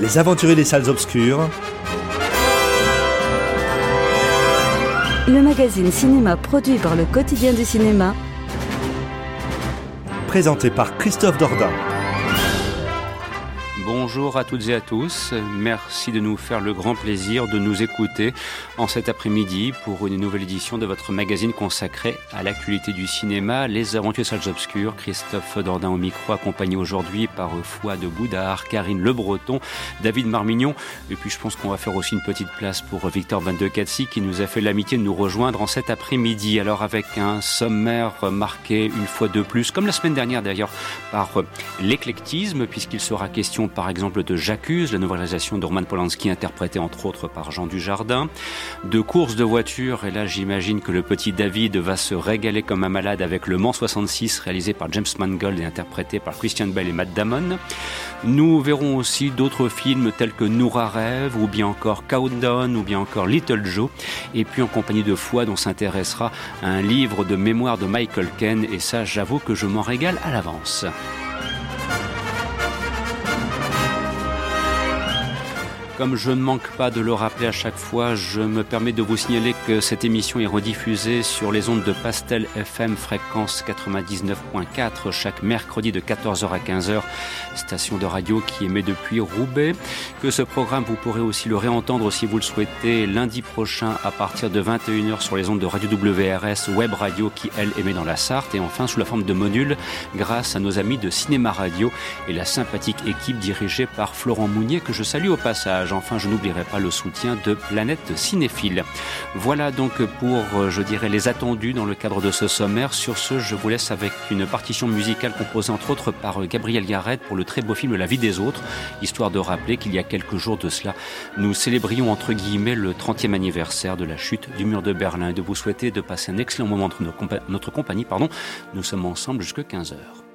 Les aventuriers des salles obscures. Le magazine cinéma produit par le quotidien du cinéma. Présenté par Christophe Dordain. Bonjour à toutes et à tous. Merci de nous faire le grand plaisir de nous écouter en cet après-midi pour une nouvelle édition de votre magazine consacré à l'actualité du cinéma, Les Aventures Salles Obscures. Christophe Dordain au micro, accompagné aujourd'hui par Foi de Boudard, Karine Le Breton, David Marmignon. Et puis je pense qu'on va faire aussi une petite place pour Victor Van de Katsi qui nous a fait l'amitié de nous rejoindre en cet après-midi. Alors avec un sommaire marqué une fois de plus, comme la semaine dernière d'ailleurs, par l'éclectisme, puisqu'il sera question par exemple de J'accuse, la nouvelle réalisation de Roman Polanski interprétée entre autres par Jean Dujardin, de courses de voitures, et là j'imagine que le petit David va se régaler comme un malade avec Le Mans 66 réalisé par James Mangold et interprété par Christian Bale et Matt Damon. Nous verrons aussi d'autres films tels que Noura Rêve, ou bien encore Countdown, ou bien encore Little Joe, et puis en compagnie de foi dont s'intéressera un livre de mémoire de Michael Ken, et ça j'avoue que je m'en régale à l'avance. Comme je ne manque pas de le rappeler à chaque fois, je me permets de vous signaler que cette émission est rediffusée sur les ondes de Pastel FM fréquence 99.4 chaque mercredi de 14h à 15h, station de radio qui émet depuis Roubaix. Que ce programme, vous pourrez aussi le réentendre si vous le souhaitez lundi prochain à partir de 21h sur les ondes de Radio WRS Web Radio qui, elle, émet dans la Sarthe et enfin sous la forme de modules grâce à nos amis de Cinéma Radio et la sympathique équipe dirigée par Florent Mounier que je salue au passage. Enfin, je n'oublierai pas le soutien de Planète Cinéphile. Voilà donc pour, euh, je dirais, les attendus dans le cadre de ce sommaire. Sur ce, je vous laisse avec une partition musicale composée entre autres par euh, Gabriel Garrett pour le très beau film La vie des autres, histoire de rappeler qu'il y a quelques jours de cela, nous célébrions entre guillemets le 30e anniversaire de la chute du mur de Berlin et de vous souhaiter de passer un excellent moment entre notre compagnie. Pardon. Nous sommes ensemble jusqu'à 15 heures.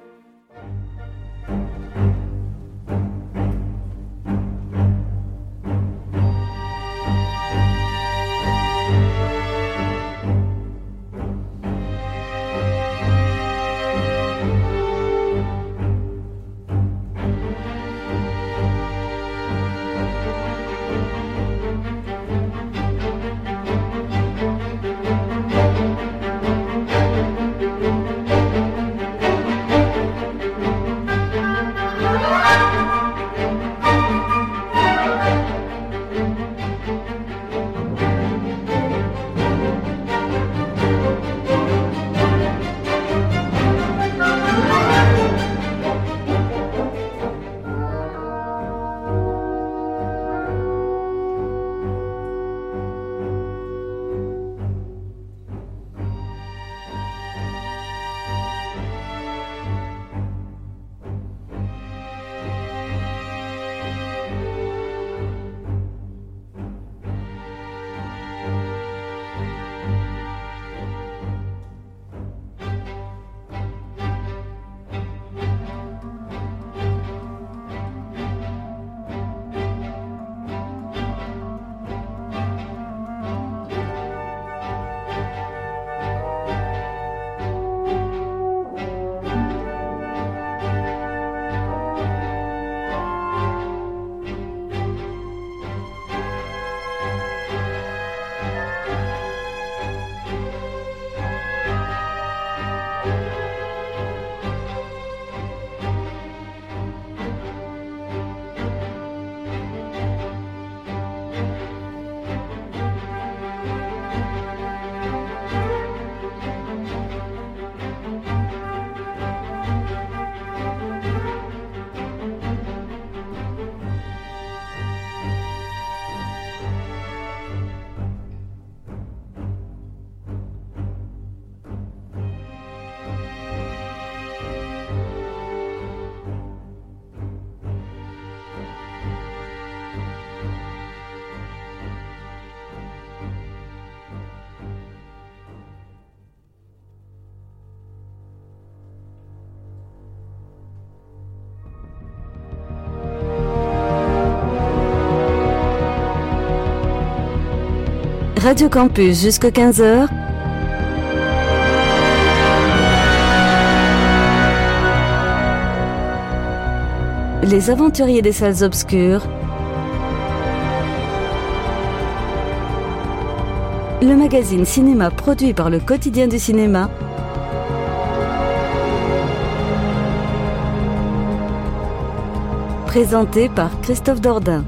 Radio Campus jusqu'à 15h. Les aventuriers des salles obscures. Le magazine cinéma produit par le quotidien du cinéma. Présenté par Christophe Dordain.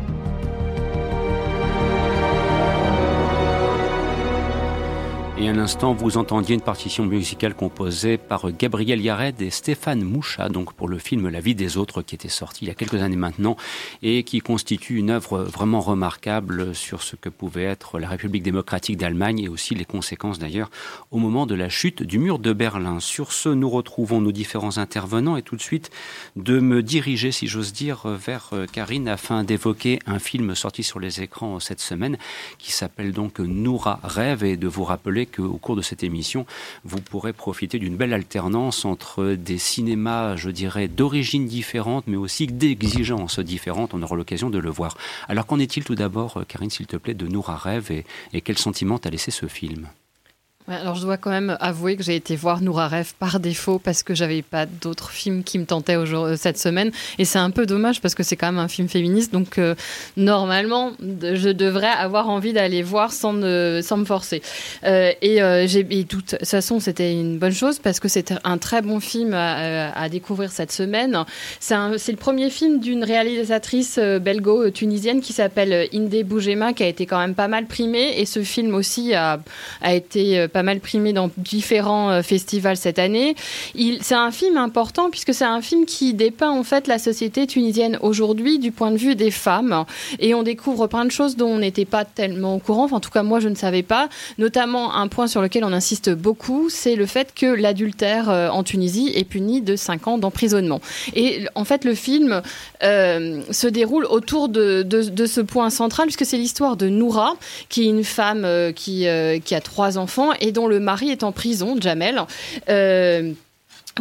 Et un instant, vous entendiez une partition musicale composée par Gabriel Yared et Stéphane Moucha, donc pour le film La vie des autres, qui était sorti il y a quelques années maintenant, et qui constitue une œuvre vraiment remarquable sur ce que pouvait être la République démocratique d'Allemagne et aussi les conséquences d'ailleurs au moment de la chute du mur de Berlin. Sur ce, nous retrouvons nos différents intervenants et tout de suite de me diriger, si j'ose dire, vers Karine afin d'évoquer un film sorti sur les écrans cette semaine qui s'appelle donc Noura Rêve et de vous rappeler qu'au cours de cette émission, vous pourrez profiter d'une belle alternance entre des cinémas, je dirais, d'origine différente, mais aussi d'exigences différentes. On aura l'occasion de le voir. Alors qu'en est-il tout d'abord, Karine, s'il te plaît, de Noura Rêve et, et quel sentiment t'a laissé ce film? Alors je dois quand même avouer que j'ai été voir Noura Rêve par défaut parce que j'avais pas d'autres films qui me tentaient euh, cette semaine. Et c'est un peu dommage parce que c'est quand même un film féministe. Donc euh, normalement je devrais avoir envie d'aller voir sans, sans me forcer. Euh, et j'ai de toute façon c'était une bonne chose parce que c'était un très bon film à, découvrir cette semaine. C'est le premier film d'une réalisatrice belgo-tunisienne qui s'appelle Inde Boujema qui a été quand même pas mal primée. Et ce film aussi a, a été pas mal primé dans différents euh, festivals cette année. C'est un film important puisque c'est un film qui dépeint en fait la société tunisienne aujourd'hui du point de vue des femmes et on découvre plein de choses dont on n'était pas tellement au courant. en tout cas, moi, je ne savais pas. Notamment un point sur lequel on insiste beaucoup, c'est le fait que l'adultère euh, en Tunisie est puni de 5 ans d'emprisonnement. Et en fait, le film euh, se déroule autour de, ce point central puisque c'est l'histoire de Noura, qui est une femme qui, a trois enfants dont le mari est en prison, Jamel. Euh,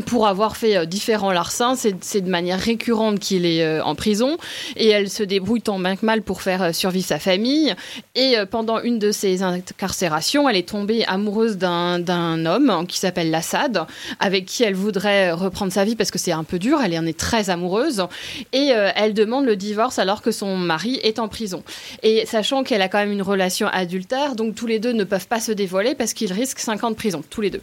pour avoir fait euh, différents larcins. C'est de manière récurrente qu'il est euh, en prison et elle se débrouille tant bien que mal pour faire euh, survivre sa famille. Et pendant une de ses incarcérations, elle est tombée amoureuse d'un homme qui s'appelle Lassad, avec qui elle voudrait reprendre sa vie parce que c'est un peu dur. Elle en est très amoureuse et elle demande le divorce alors que son mari est en prison. Et sachant qu'elle a quand même une relation adultère, donc tous les deux ne peuvent pas se dévoiler parce qu'ils risquent 5 ans de prison, tous les deux.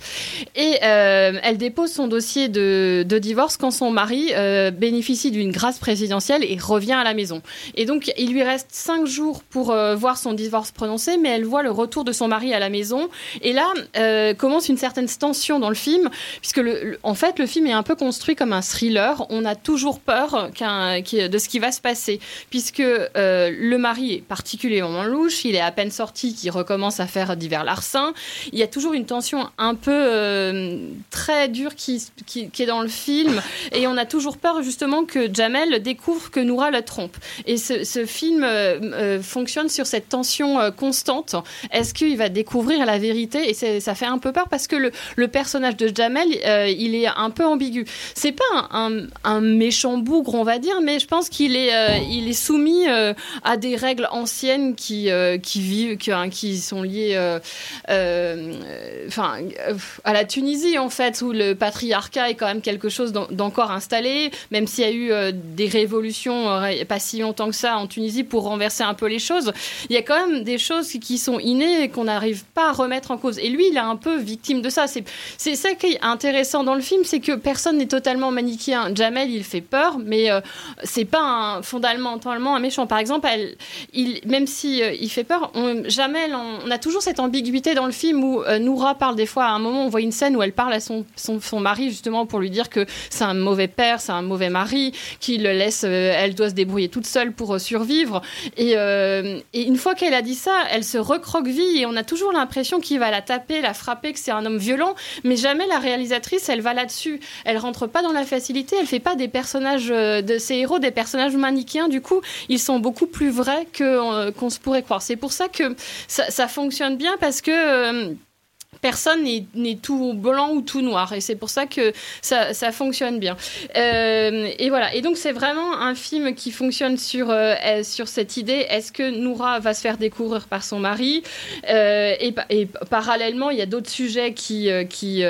Et elle dépose son dossier de, divorce quand son mari euh, bénéficie d'une grâce présidentielle et revient à la maison. Et donc, il lui reste cinq jours pour euh, voir son divorce prononcé, mais elle voit le retour de son mari à la maison. Et là, euh, commence une certaine tension dans le film, puisque en fait, le film est un peu construit comme un thriller. On a toujours peur de ce qui va se passer, puisque le mari est particulièrement louche, il est à peine sorti, qui recommence à faire divers larcins. Il y a toujours une tension un peu très dure qui, qui, est dans le film. Et on a toujours peur justement que Jamel découvre que Noura la trompe. Et ce, film euh, euh, fonctionne sur cette tension euh, constante. Est-ce qu'il va découvrir la vérité? Et ça fait un peu peur parce que le, personnage de Jamel, il est un peu ambigu. C'est pas un, méchant bougre, on va dire, mais je pense qu'il est, il est soumis à des règles anciennes qui, qui vivent, qui, hein, sont liées enfin, à la Tunisie, en fait, où le patriarcat est quand même quelque chose d'encore installé, même s'il y a eu euh, des révolutions euh, pas si longtemps que ça en Tunisie pour renverser un peu les choses. Il y a quand même des choses qui sont innées et qu'on n'arrive pas à remettre en cause. Et lui, il est un peu victime de ça. C'est ça qui est intéressant dans le film, c'est que personne n'est totalement manichéen. Jamel, il fait peur, mais euh, c'est pas fondamentalement un méchant. Par exemple, même si il fait peur, on, Jamel, on, a toujours cette ambiguïté dans le film où Noura parle des fois à un moment, on voit une scène où elle parle à son, son mari justement pour lui dire que c'est un mauvais père, c'est un mauvais mari, qu'il le laisse, euh, elle doit se débrouiller toute seule pour euh, survivre. Euh, et, une fois qu'elle a dit ça, elle se recroqueville et on a toujours l'impression qu'il va la taper, la frapper, que c'est un homme violent, mais jamais la réalisatrice, elle va là-dessus. Elle rentre pas dans la facilité, elle fait pas des personnages de ses héros, des personnages manichéens. Du coup, ils sont beaucoup plus vrais qu'on se pourrait croire. C'est pour ça que ça fonctionne bien parce que personne n'est tout blanc ou tout noir. Et c'est pour ça que ça, fonctionne bien. Euh, et voilà. Et donc, c'est vraiment un film qui fonctionne sur, euh, sur cette idée est-ce que Noura va se faire découvrir par son mari? Euh, et, et, parallèlement, il y a d'autres sujets qui, qui,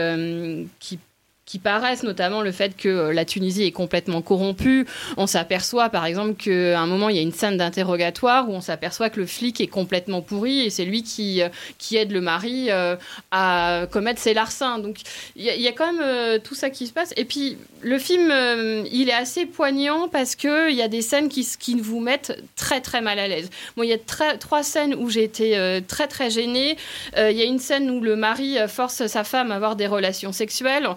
qui qui paraissent, notamment le fait que euh, la Tunisie est complètement corrompue. On s'aperçoit par exemple qu'à un moment, il y a une scène d'interrogatoire où on s'aperçoit que le flic est complètement pourri et c'est lui qui, euh, qui aide le mari euh, à commettre ses larcins. Donc il y, a quand même tout ça qui se passe. Et puis le film, il est assez poignant parce qu'il y a des scènes qui, qui vous mettent très très mal à l'aise. Moi, il y a trois scènes où j'ai été très très gênée. Il y a une scène où le mari force sa femme à avoir des relations sexuelles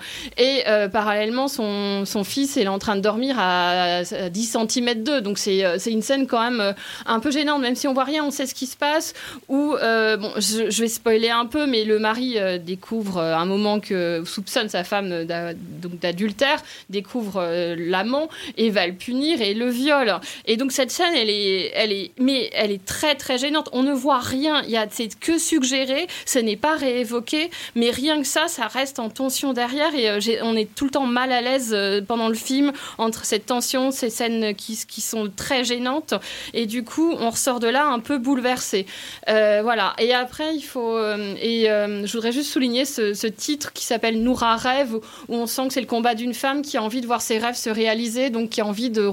euh, parallèlement, son, fils est en train de dormir à, 10 cm d'eux. Donc euh, c'est une scène quand même euh, un peu gênante, même si on voit rien, on sait ce qui se passe. Ou, bon, je, vais spoiler un peu, mais le mari découvre un moment que soupçonne sa femme d'adultère, découvre l'amant et va le punir et le viole. Et donc cette scène, elle est, elle est, mais elle est très très gênante. On ne voit rien, il y a c'est que suggéré, ce n'est pas réévoqué, mais rien que ça, ça reste en tension derrière et on est tout le temps mal à l'aise euh, pendant le film entre cette tension, ces scènes qui, sont très gênantes. Et du coup, on ressort de là un peu bouleversé. Euh, voilà. Et après, il faut. Euh, et je voudrais juste souligner ce, titre qui s'appelle Noura rêve, où on sent que c'est le combat d'une femme qui a envie de voir ses rêves se réaliser, donc qui a envie de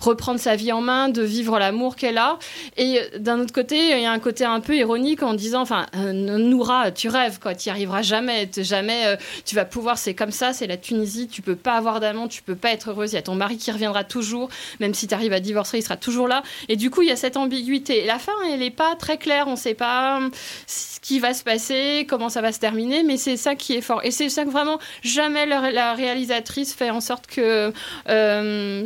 reprendre sa vie en main, de vivre l'amour qu'elle a. Et d'un autre côté, il y a un côté un peu ironique en disant, enfin, Noura, tu rêves, quoi, tu n'y arriveras jamais, jamais, tu vas pouvoir, c'est comme ça, c'est la Tunisie, tu peux pas avoir d'amant, tu peux pas être heureuse, il y a ton mari qui reviendra toujours, même si tu arrives à divorcer, il sera toujours là. Et du coup, il y a cette ambiguïté. la fin, elle n'est pas très claire, on sait pas ce qui va se passer, comment ça va se terminer, mais c'est ça qui est fort. Et c'est ça que vraiment, jamais la, réalisatrice fait en sorte que euh,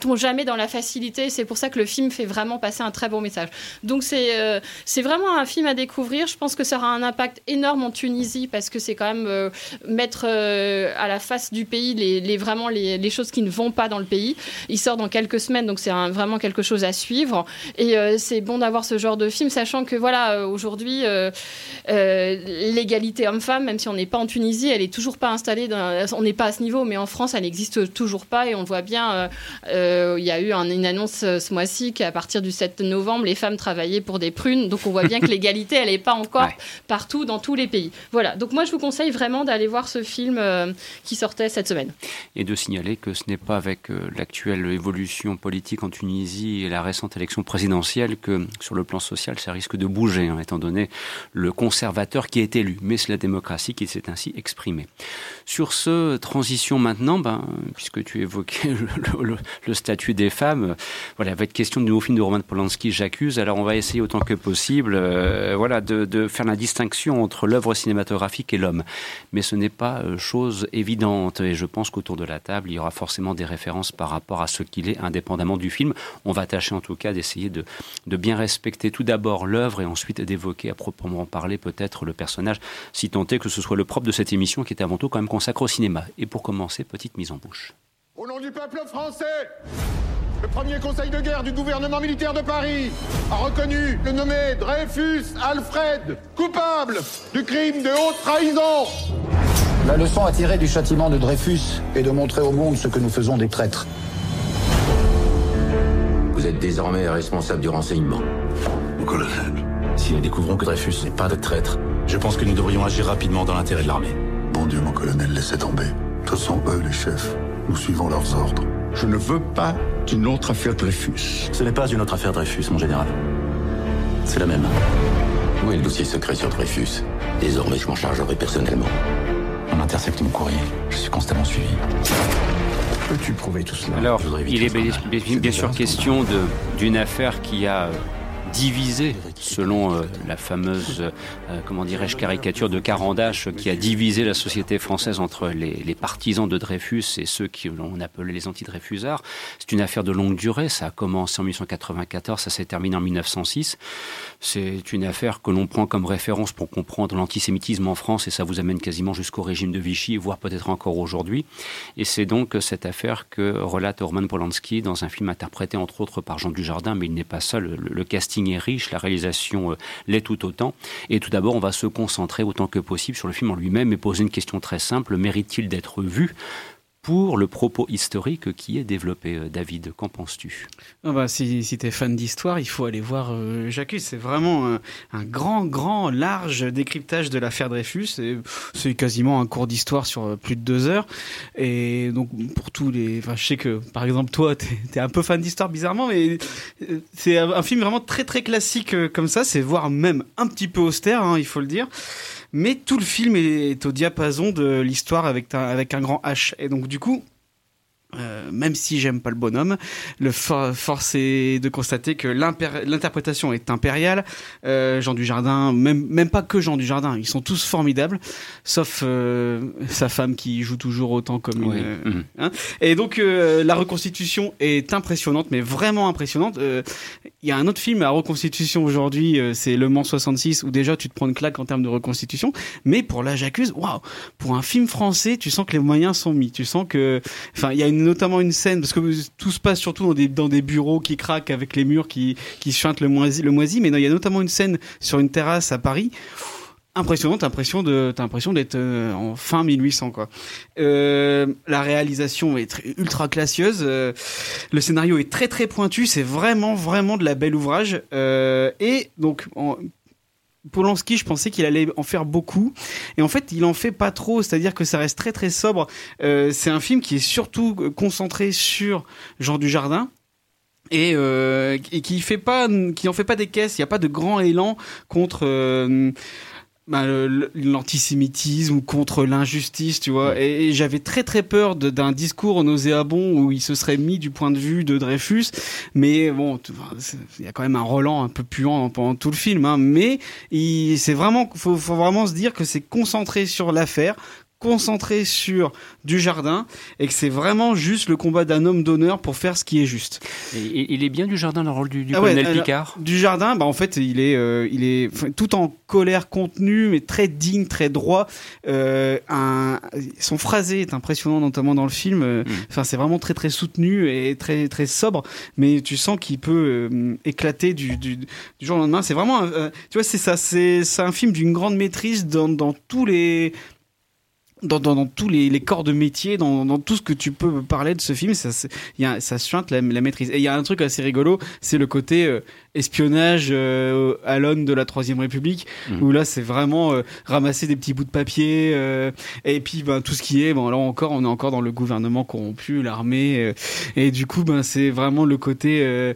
tombe jamais dans la facilité. C'est pour ça que le film fait vraiment passer un très bon message. Donc c'est, euh, c'est vraiment un film à découvrir. Je pense que ça aura un impact énorme en Tunisie parce que c'est quand même euh, mettre euh, à la face du pays les, vraiment les, choses qui ne vont pas dans le pays. Il sort dans quelques semaines, donc c'est vraiment quelque chose à suivre. Et euh, c'est bon d'avoir ce genre de film, sachant que voilà, euh, aujourd'hui, l'égalité homme-femme, même si on n'est pas en Tunisie, elle est toujours pas installée. on n'est pas à ce niveau, mais en France, elle n'existe toujours pas. Et on voit bien, il y a eu une annonce ce mois-ci qu'à partir du 7 novembre, les femmes travaillaient pour des prunes. Donc on voit bien que l'égalité, elle n'est pas encore partout dans tous les pays. Voilà. Donc moi, je vous conseille vraiment d'aller voir ce film qui sortait cette semaine. Et de signaler que ce n'est pas avec euh, l'actuelle évolution politique en Tunisie et la récente élection présidentielle que sur le plan social ça risque de bouger, hein, étant donné le conservateur qui est élu, mais c'est la démocratie qui s'est ainsi exprimée. Sur ce, transition maintenant, ben, puisque tu évoquais le, statut des femmes, voilà, il va être question du nouveau film de Roman Polanski, J'accuse. Alors on va essayer autant que possible euh, voilà, de, faire la distinction entre l'œuvre cinématographique et l'homme. Mais ce n'est pas euh, chose évidente et je pense qu'autour de la table, il y aura forcément des références par rapport à ce qu'il est indépendamment du film. On va tâcher en tout cas d'essayer de, de bien respecter tout d'abord l'œuvre et ensuite d'évoquer à proprement parler peut-être le personnage, si tant est que ce soit le propre de cette émission qui est avant tout quand même consacrée au cinéma. Et pour commencer, petite mise en bouche. Au nom du peuple français, le premier conseil de guerre du gouvernement militaire de Paris a reconnu le nommé Dreyfus Alfred coupable du crime de haute trahison. La leçon à tirer du châtiment de Dreyfus est de montrer au monde ce que nous faisons des traîtres. Vous êtes désormais responsable du renseignement. Mon colonel. Si nous découvrons que Dreyfus n'est pas de traître, je pense que nous devrions agir rapidement dans l'intérêt de l'armée. Bon Dieu, mon colonel, laissez tomber. Ce sont eux les chefs. Nous suivons leurs ordres. Je ne veux pas d'une autre affaire Dreyfus. Ce n'est pas une autre affaire Dreyfus, mon général. C'est la même. Où est le dossier secret sur Dreyfus? Désormais, je m'en chargerai personnellement. On intercepte mon courrier. Je suis constamment suivi. Peux-tu prouver tout cela? Alors, il est bien, bien sûr question d'une affaire qui a divisé, selon euh, la fameuse, euh, comment dirais-je, caricature de Carandache qui a divisé la société française entre les, partisans de Dreyfus et ceux qui l'on appelait les anti-Dreyfusards. C'est une affaire de longue durée. Ça a commencé en 1894, ça s'est terminé en 1906. C'est une affaire que l'on prend comme référence pour comprendre l'antisémitisme en France et ça vous amène quasiment jusqu'au régime de Vichy, voire peut-être encore aujourd'hui. Et c'est donc cette affaire que relate Roman Polanski dans un film interprété entre autres par Jean Dujardin, mais il n'est pas seul. le casting est riche, la réalisation euh, l'est tout autant. Et tout d'abord, on va se concentrer autant que possible sur le film en lui-même et poser une question très simple. Mérite-t-il d'être vu? Pour le propos historique qui est développé. Euh, David, qu'en penses-tu? Ah bah, Si, si tu es fan d'histoire, il faut aller voir euh, C'est vraiment un, un, grand, grand, large décryptage de l'affaire Dreyfus. C'est quasiment un cours d'histoire sur euh, plus de deux heures. Et donc, pour tous les. Enfin, je sais que, par exemple, toi, tu es, un peu fan d'histoire bizarrement, mais euh, c'est un film vraiment très, très classique comme ça. C'est voire même un petit peu austère, hein, il faut le dire mais tout le film est au diapason de l'histoire avec, avec un grand H. Et donc du coup, euh, même si j'aime pas le bonhomme, le force est de constater que l'interprétation est impériale. Euh, Jean Dujardin, même même pas que Jean Dujardin, ils sont tous formidables, sauf euh, sa femme qui joue toujours autant comme une. Euh, mhm. hein. Et donc la reconstitution est impressionnante, mais vraiment impressionnante. Il y a un autre film à reconstitution aujourd'hui, c'est Le Mans 66, où déjà tu te prends une claque en termes de reconstitution, mais pour là j'accuse, waouh, pour un film français, tu sens que les moyens sont mis, tu sens que, enfin il y a une notamment une scène parce que tout se passe surtout dans des, dans des bureaux qui craquent avec les murs qui qui chantent le moisi le moisi mais non, il y a notamment une scène sur une terrasse à Paris. Impressionnante t'as l'impression de t'as l'impression d'être euh, en fin 1800 quoi. Euh, la réalisation est ultra classieuse. Euh, le scénario est très très pointu. C'est vraiment vraiment de la belle ouvrage. Et donc Polanski, je pensais qu'il allait en faire beaucoup, et en fait, il en fait pas trop. C'est-à-dire que ça reste très très sobre. Euh, c'est un film qui est surtout concentré sur Jean Dujardin, et, euh, et qui fait pas, qui en fait pas des caisses. Il n'y a pas de grand élan contre. Euh, bah, l'antisémitisme ou contre l'injustice, tu vois. Et, j'avais très très peur d'un discours nauséabond où il se serait mis du point de vue de Dreyfus. Mais bon, il y a quand même un Roland un peu puant pendant tout le film. Hein. Mais c'est vraiment, faut, faut vraiment se dire que c'est concentré sur l'affaire, concentré sur du jardin et que c'est vraiment juste le combat d'un homme d'honneur pour faire ce qui est juste. Et, il est bien du jardin le rôle du, du ah colonel Picard? Du jardin, bah en fait il est euh, il est tout en colère contenue mais très digne, très droit. Euh, un, son phrasé est impressionnant notamment dans le film. Euh, mm. Enfin c'est vraiment très très soutenu et très très sobre, mais tu sens qu'il peut euh, éclater du, du, du, jour au lendemain. C'est vraiment tu vois c'est ça c'est un film d'une grande maîtrise dans, dans tous les dans, dans, tous les, les, corps de métier, dans, dans, tout ce que tu peux parler de ce film, ça, y a, ça suinte la, la maîtrise. Et il y a un truc assez rigolo, c'est le côté euh, espionnage euh, à l'aune de la Troisième République, mmh. où là c'est vraiment euh, ramasser des petits bouts de papier, euh, et puis ben, tout ce qui est, bon là encore, on est encore dans le gouvernement corrompu, l'armée, et du coup ben c'est vraiment le côté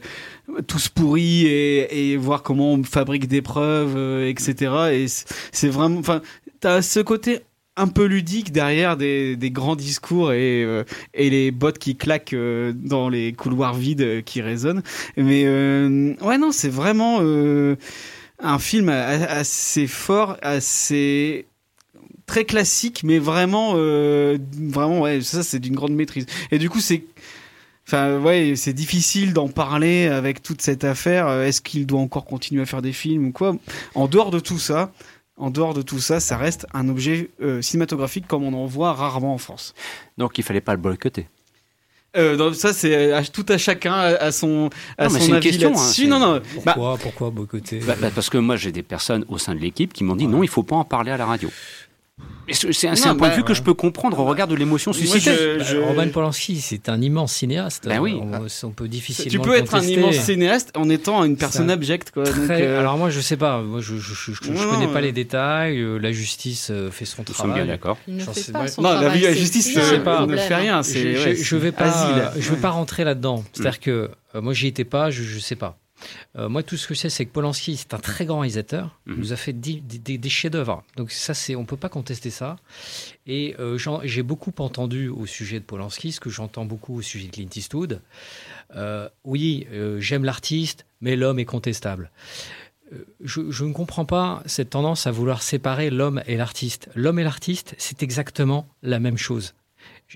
tous pourris et, et, voir comment on fabrique des preuves, etc. Et c'est vraiment, enfin, t'as ce côté un peu ludique derrière des, grands discours et, euh, et les bottes qui claquent euh, dans les couloirs vides euh, qui résonnent. Mais ouais, non, c'est vraiment un film assez fort, assez très classique, mais vraiment, vraiment, ouais, ça c'est d'une grande maîtrise. Et du coup, c'est Enfin, ouais, c'est difficile d'en parler avec toute cette affaire. Est-ce qu'il doit encore continuer à faire des films ou quoi? En dehors de tout ça, en dehors de tout ça, ça reste un objet euh, cinématographique comme on en voit rarement en France. Donc il fallait pas le boycotter. Euh, ça c'est tout à chacun à son à son avis question, hein, non non. Pourquoi bah, pourquoi boycotter? Bah, bah, Parce que moi j'ai des personnes au sein de l'équipe qui m'ont dit non il faut pas en parler à la radio. C'est un, point de vue que je peux comprendre au regard de l'émotion suscitée. Bah, Roman Polanski, c'est un immense cinéaste. Ben oui. on, peut difficilement. Tu peux être un immense cinéaste en étant une personne abjecte. Quoi. Euh, alors moi, je sais pas. Moi, je, je, je, connais pas les détails. Euh, la justice euh, fait son travail. bien d'accord. Non, la, la justice ne fait rien. Je, vais pas. Je vais pas rentrer là-dedans. C'est-à-dire que moi, j'y étais pas. Je, je sais pas. Euh, moi, tout ce que je sais, c'est que Polanski, c'est un très grand réalisateur. Il mhm. nous a fait des, chefs-d'œuvre. Donc ça, c'est, on peut pas contester ça. Et euh, j'ai beaucoup entendu au sujet de Polanski, ce que j'entends beaucoup au sujet de Clint Eastwood. Euh, oui, j'aime l'artiste, mais l'homme est contestable. Je, je, ne comprends pas cette tendance à vouloir séparer l'homme et l'artiste. L'homme et l'artiste, c'est exactement la même chose.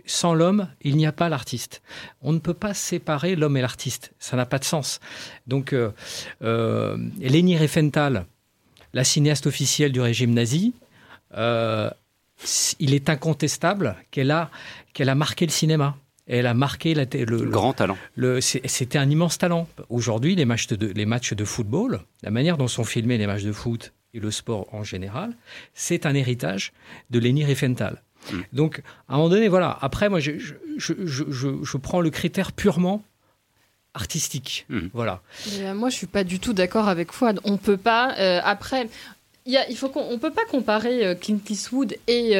Sans l'homme, il n'y a pas l'artiste. On ne peut pas séparer l'homme et l'artiste. Ça n'a pas de sens. Donc, euh, euh, Leni Riefenstahl, la cinéaste officielle du régime nazi, euh, il est incontestable qu'elle a, qu'elle a marqué le cinéma. Elle a marqué la, le, grand talent. C'était un immense talent. Aujourd'hui, les matchs, de, les matchs de football, la manière dont sont filmés les matchs de foot et le sport en général, c'est un héritage de Leni Riefenstahl. Mm. Donc, à un moment donné, voilà. Après, moi, je, je, je, je prends le critère purement artistique. Mm. Voilà. Euh, moi, je suis pas du tout d'accord avec Fouad. On peut pas. Euh, après, il, a, il faut qu'on on peut pas comparer euh, Clint Eastwood et,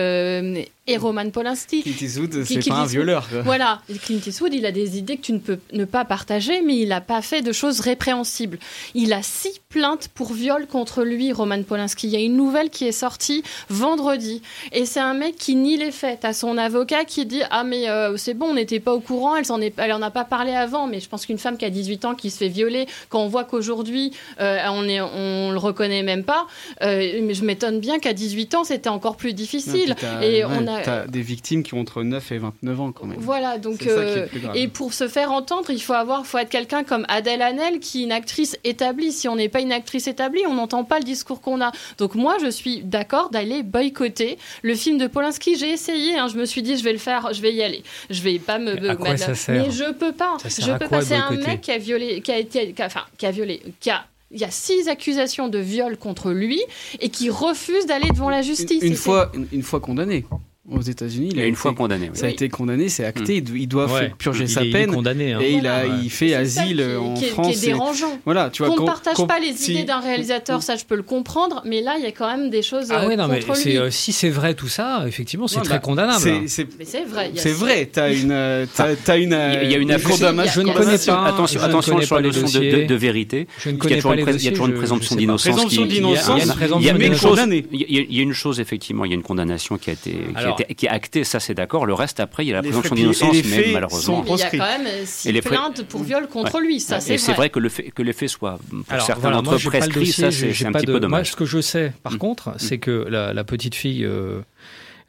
et Roman Polanski. Clint Eastwood, c'est pas un violeur. Voilà, Clint Eastwood, il a des idées que tu ne peux ne pas partager, mais il n'a pas fait de choses répréhensibles. Il a six plaintes pour viol contre lui, Roman Polanski. Il y a une nouvelle qui est sortie vendredi, et c'est un mec qui nie les faits. à son avocat qui dit ah mais euh, c'est bon, on n'était pas au courant, elle est, elle en a pas parlé avant, mais je pense qu'une femme qui a 18 ans qui se fait violer, quand on voit qu'aujourd'hui euh, on est, on le reconnaît même pas, euh, mais je m'étonne bien qu'à 18 ans c'était encore plus difficile. et on a T'as des victimes qui ont entre 9 et 29 ans quand même. Voilà, donc. Euh, et pour se faire entendre, il faut, avoir, faut être quelqu'un comme Adèle Hanel, qui est une actrice établie. Si on n'est pas une actrice établie, on n'entend pas le discours qu'on a. Donc moi, je suis d'accord d'aller boycotter le film de Polanski. J'ai essayé, hein, je me suis dit, je vais le faire, je vais y aller. Je vais pas me. Mais, quoi ça sert mais je peux pas. je peux pas. C'est un mec qui a violé, qui a été, enfin, qui a violé, qui a il y a six accusations de viol contre lui et qui refuse d'aller devant la justice. Une, fois, une, fois condamné aux États-Unis. Il, a une fois condamné. Ça a été condamné, c'est acté. Hmm. Il doit purger sa peine. condamné, hein. Et il, a, il fait asile en France. Qui est dérangeant. Voilà, tu vois. Qu'on ne partage pas les idées d'un réalisateur, ça je peux le comprendre, mais là il y a quand même des choses. Ah oui, non, mais euh, si c'est vrai tout ça, effectivement, c'est très condamnable. Mais c'est vrai. C'est vrai. T'as une, euh, as, une. Il y a une condamnation. Je ne connais pas. Attention, attention sur la notion de vérité. Je ne connais pas Il y a toujours une présomption d'innocence. Il y a une chose. Il y a une chose effectivement. Il y a une condamnation qui a été qui est actée ça c'est d'accord. Le reste, après, il y a la présomption d'innocence, mais malheureusement. Il y a quand même six plaintes pour viol contre lui, ça c'est vrai. C'est vrai que le fait que les faits soient, pour certains d'entre eux, prescrits, ça c'est un petit peu dommage. Moi, ce que je sais, par mm. contre, c'est que la petite fille, euh,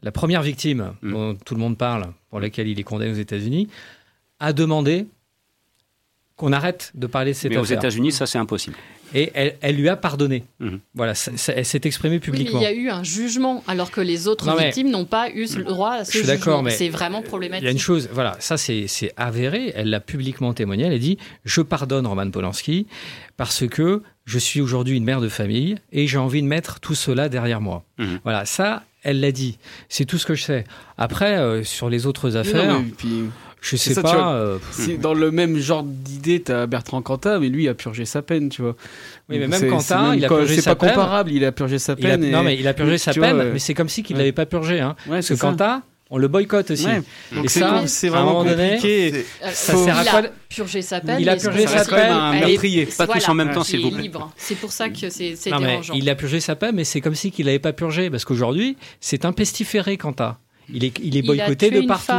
la première victime mm. dont tout le monde parle, pour laquelle il est condamné aux États-Unis, a demandé qu'on arrête de parler de cette Mais aux États-Unis, ça c'est impossible et elle, lui a pardonné. Mhm. Voilà, elle s'est exprimée publiquement. il y a eu un jugement, alors que les autres victimes n'ont pas eu le droit à ce jugement. C'est vraiment problématique. Il y a une chose, voilà, ça c'est avéré. Elle l'a publiquement témoigné. Elle a dit Je pardonne Roman Polanski parce que je suis aujourd'hui une mère de famille et j'ai envie de mettre tout cela derrière moi. Mhm. Voilà, ça, elle l'a dit. C'est tout ce que je sais. Après, euh, sur les autres affaires. Je sais pas. Euh, dans le même genre d'idée, t'as Bertrand Cantat, mais lui il a purgé sa peine, tu vois. Oui, mais même Quentin, il a purgé sa peine. C'est pas comparable, il a purgé sa peine. Non, mais il a purgé sa peine, mais c'est comme si qu'il l'avait pas purgé, hein. Parce que Quentin, on le boycotte aussi. Et ça, c'est vraiment compliqué. ça sert à quoi Il a purgé sa peine. Il a purgé sa peine. Pas tous en même temps, s'il vous plaît. C'est pour ça que c'est dérangeant. Il a purgé sa peine, mais c'est comme si qu'il n'avait pas purgé, parce qu'aujourd'hui, c'est un pestiféré, Quentin. Il est, il est boycotté de partout.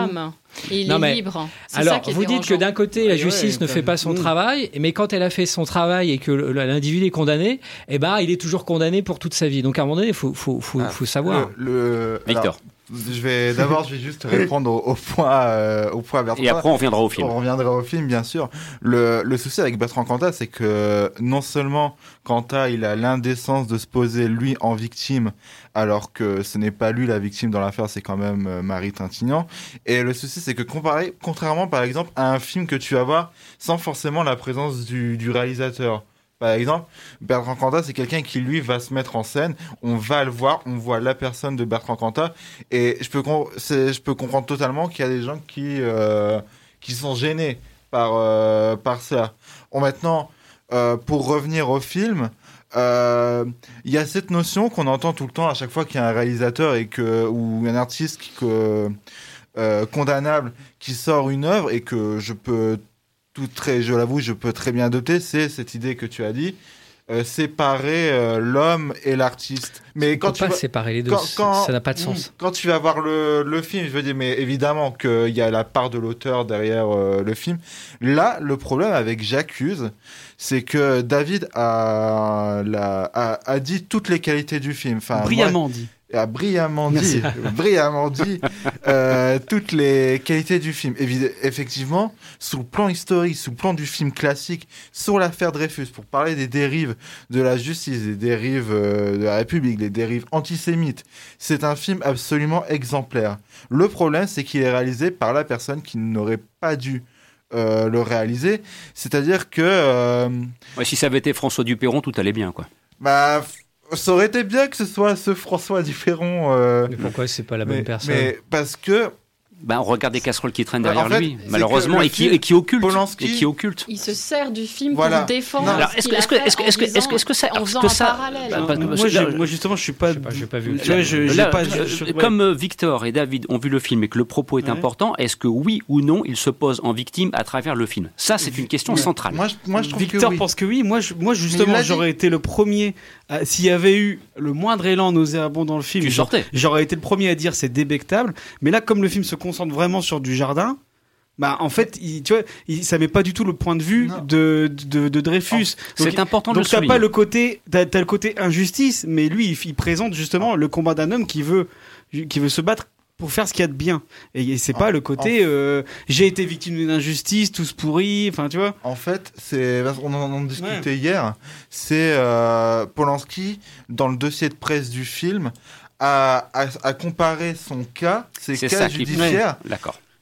Et il est libre. Alors, vous dites que d'un côté, la justice ne fait pas son travail, mais quand elle a fait son travail et que l'individu est condamné, eh ben, il est toujours condamné pour toute sa vie. Donc, à un moment donné, il faut, faut, faut, ah, faut, savoir. Le, Victor. je vais d'abord, je vais juste répondre au, point, euh, au point Bertrand. Et après, on reviendra au film. On reviendra au film, bien sûr. Le, le souci avec Bertrand Cantat, c'est que non seulement Cantat, il a l'indécence de se poser lui en victime alors que ce n'est pas lui la victime dans l'affaire, c'est quand même euh, Marie Tintignan. Et le souci, c'est que comparé, contrairement par exemple à un film que tu vas voir sans forcément la présence du, réalisateur. Par exemple, Bertrand Cantat, c'est quelqu'un qui, lui, va se mettre en scène. On va le voir, on voit la personne de Bertrand Cantat. Et je peux, je peux comprendre totalement qu'il y a des gens qui, euh, qui sont gênés par, euh, par ça. Bon, maintenant, pour revenir au film, il euh, y a cette notion qu'on entend tout le temps à chaque fois qu'il y a un réalisateur et que ou un artiste qui, euh, condamnable qui sort une œuvre et que je peux tout très, je l'avoue, je peux très bien adopter, c'est cette idée que tu as dit. Euh, séparer l'homme et l'artiste. Mais quand tu pas vas... séparer les deux, ça n'a pas de sens. Quand tu vas voir le, le film, je veux dire, mais évidemment qu'il y a la part de l'auteur derrière le film. Là, le problème avec J'accuse, c'est que David a, a, dit toutes les qualités du film. Enfin, brillamment dit. A brillamment dit, brillamment dit euh, toutes les qualités du film. effectivement, sous le plan historique, sous le plan du film classique, sur l'affaire Dreyfus, pour parler des dérives de la justice, des dérives euh, de la République, des dérives antisémites, c'est un film absolument exemplaire. Le problème, c'est qu'il est réalisé par la personne qui n'aurait pas dû euh, le réaliser. C'est-à-dire que. Euh, si ça avait été François Dupéron, tout allait bien, quoi. Bah, Ça aurait été bien que ce soit ce François différent. Euh, mais pourquoi c'est pas la bonne personne Mais parce que bah, on regarde des casseroles qui traînent derrière lui, malheureusement, et qui, et qui occultent. Polanski, et qui occulte. Il se sert du film pour défendre. Alors, est-ce que, est-ce que, est-ce que, est-ce que, est-ce que, est-ce que ça, en faisant un parallèle. Bah, moi, moi, justement, je suis pas. J'ai pas, vu. Comme euh, Victor et David ont vu le film et que le propos est ouais. important, est-ce que oui ou non, il se pose en victime à travers le film? Ça, c'est une question centrale. Moi, je, moi, je trouve Victor que oui. pense que oui. Moi, je, moi justement, j'aurais été le premier. S'il y avait eu le moindre élan nauséabond dans le film. J'aurais été le premier à dire c'est débectable. Mais là, comme le film se concentre vraiment sur du jardin. Bah, en fait, il, tu vois, il, ça met pas du tout le point de vue de, de, de, Dreyfus. C'est important de donc le t'as souligner. pas le côté, t'as as le côté injustice, mais lui, il, il présente justement le combat d'un homme qui veut, qui veut se battre pour faire ce qu'il y a de bien. Et, c'est pas le côté, euh, j'ai été victime d'une injustice, tous pourris, enfin, tu vois. En fait, c'est, on en, en discutait ouais. hier, c'est euh, Polanski, dans le dossier de presse du film, a, a, a comparé son cas, ses cas judiciaires.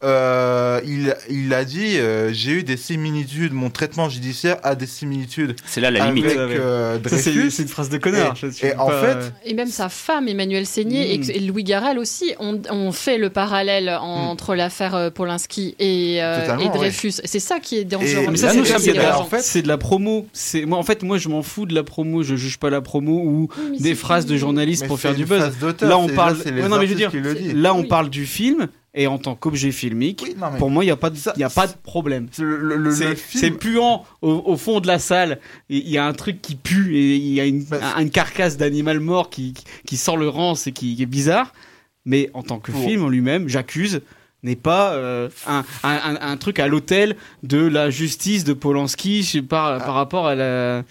Euh, il, il a dit euh, j'ai eu des similitudes, mon traitement judiciaire a des similitudes. C'est là la limite. Avec, euh, Dreyfus. C'est une phrase de connard. Et, et en fait, et même sa femme Emmanuel Seigné mm. et Louis Garrel aussi ont, fait le parallèle entre mm. l'affaire Polanski et, et Dreyfus. Ouais. C'est ça qui est dangereux. Et, mais ça, c'est de, en fait, de la promo. C'est moi en fait moi je m'en fous de la promo. Je juge pas la promo ou oui, des phrases de journalistes pour faire du buzz. Là on parle. non mais je veux dire, là on parle du film et en tant qu'objet filmique, oui, non, pour moi, il n'y a, pas de, y a pas de problème. C'est puant au, au, fond de la salle. Il y a un truc qui pue et il y a une, bah, une carcasse d'animal mort qui, qui sort le rance et qui, qui est bizarre. Mais en tant que oh. film en lui-même, j'accuse n'est pas euh, un, un, un, truc à l'hôtel de la justice de Polanski par, ah. par rapport à la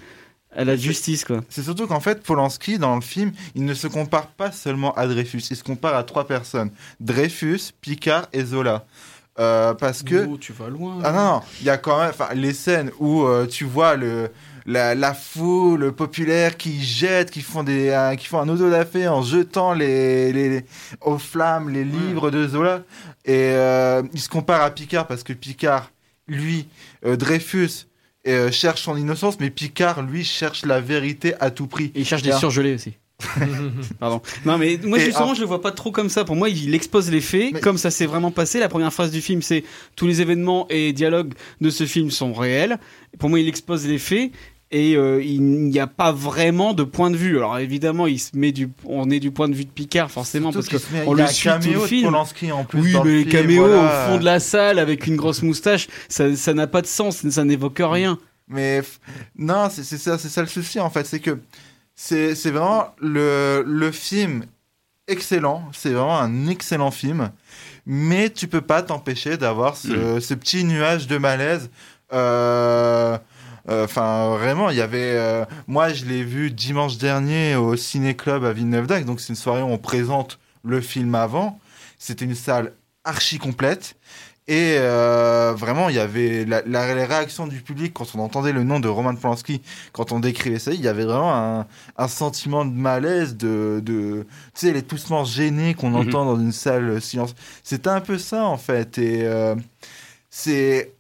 à la justice quoi. C'est surtout qu'en fait Polanski dans le film, il ne se compare pas seulement à Dreyfus, il se compare à trois personnes Dreyfus, Picard et Zola. Euh, parce que oh, tu vas loin. Ah non, non, il y a quand même les scènes où euh, tu vois le la, la, foule populaire qui jette, qui font des, euh, qui font un autodafé en jetant les, les, les, aux flammes les livres ouais. de Zola. Et euh, il se compare à Picard parce que Picard, lui, euh, Euh, cherche son innocence, mais Picard, lui, cherche la vérité à tout prix. Et il cherche des surgelés aussi. Pardon. Non, mais moi, et justement, en... je le vois pas trop comme ça. Pour moi, il expose les faits, mais... comme ça s'est vraiment passé. La première phase du film, c'est tous les événements et dialogues de ce film sont réels. Pour moi, il expose les faits. Et euh, il n'y a pas vraiment de point de vue. Alors évidemment, il se met du, on est du point de vue de Picard forcément parce que on le suit tout le film. En plus oui, mais les film, caméos voilà. au fond de la salle avec une grosse moustache, ça, ça n'a pas de sens, ça n'évoque rien. Mais non, c'est ça, c'est ça le souci en fait, c'est que c'est c'est vraiment le le film excellent, c'est vraiment un excellent film, mais tu peux pas t'empêcher d'avoir ce, mmh. ce, petit nuage de malaise. Euh, Enfin, vraiment, il y avait. Euh, moi, je l'ai vu dimanche dernier au Ciné Club à Villeneuve-d'Agde. Donc, c'est une soirée où on présente le film avant. C'était une salle archi complète. Et euh, vraiment, il y avait la, la, les réactions du public quand on entendait le nom de Roman Polanski, quand on décrivait ça, il y avait vraiment un, un sentiment de malaise, de, de tu sais, les toussements gênés qu'on mm -hmm. entend dans une salle silence. C'était un peu ça, en fait. Et euh, c'est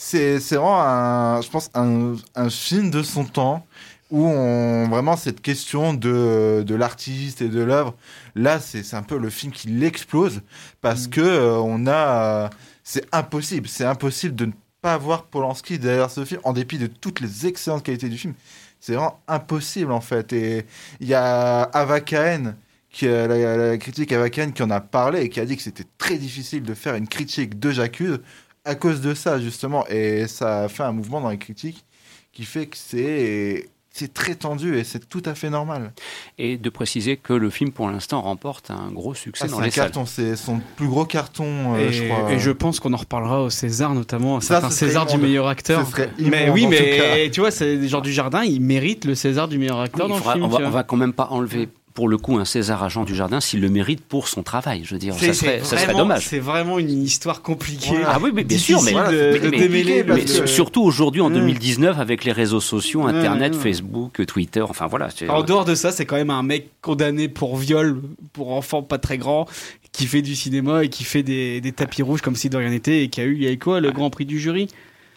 c'est vraiment un, je pense, un, un, film de son temps où on vraiment cette question de, de l'artiste et de l'œuvre. Là, c'est un peu le film qui l'explose parce mmh. que euh, on a, c'est impossible, c'est impossible de ne pas voir Polanski derrière ce film en dépit de toutes les excellentes qualités du film. C'est vraiment impossible en fait. Et il y a Ava Cahen, qui, la, la, critique Ava Cahen qui en a parlé et qui a dit que c'était très difficile de faire une critique de J'accuse à cause de ça, justement. Et ça a fait un mouvement dans les critiques qui fait que c'est c'est très tendu et c'est tout à fait normal. Et de préciser que le film, pour l'instant, remporte un gros succès ah, dans les carton, C'est son plus gros carton, euh, et, je crois. Et je pense qu'on en reparlera au César, notamment. Ça, un César du meilleur acteur. Mais oui, mais tu vois, c'est genre du jardin, il mérite le César du meilleur acteur oui, dans faudra, le film. On va, on va, quand même pas enlever pour le coup un César Jean du Jardin s'il le mérite pour son travail. Je veux dire, ça serait, ça serait dommage. C'est vraiment une histoire compliquée. Voilà. Ah oui, mais bien sûr, mais, de, démêler mais, que... surtout aujourd'hui en 2019 avec les réseaux sociaux, Internet. Facebook, Twitter, enfin voilà. En dehors de ça, c'est quand même un mec condamné pour viol pour enfants pas très grands qui fait du cinéma et qui fait des, des tapis rouges comme si de rien n'était et qui a eu, il y a quoi, le Grand Prix du jury?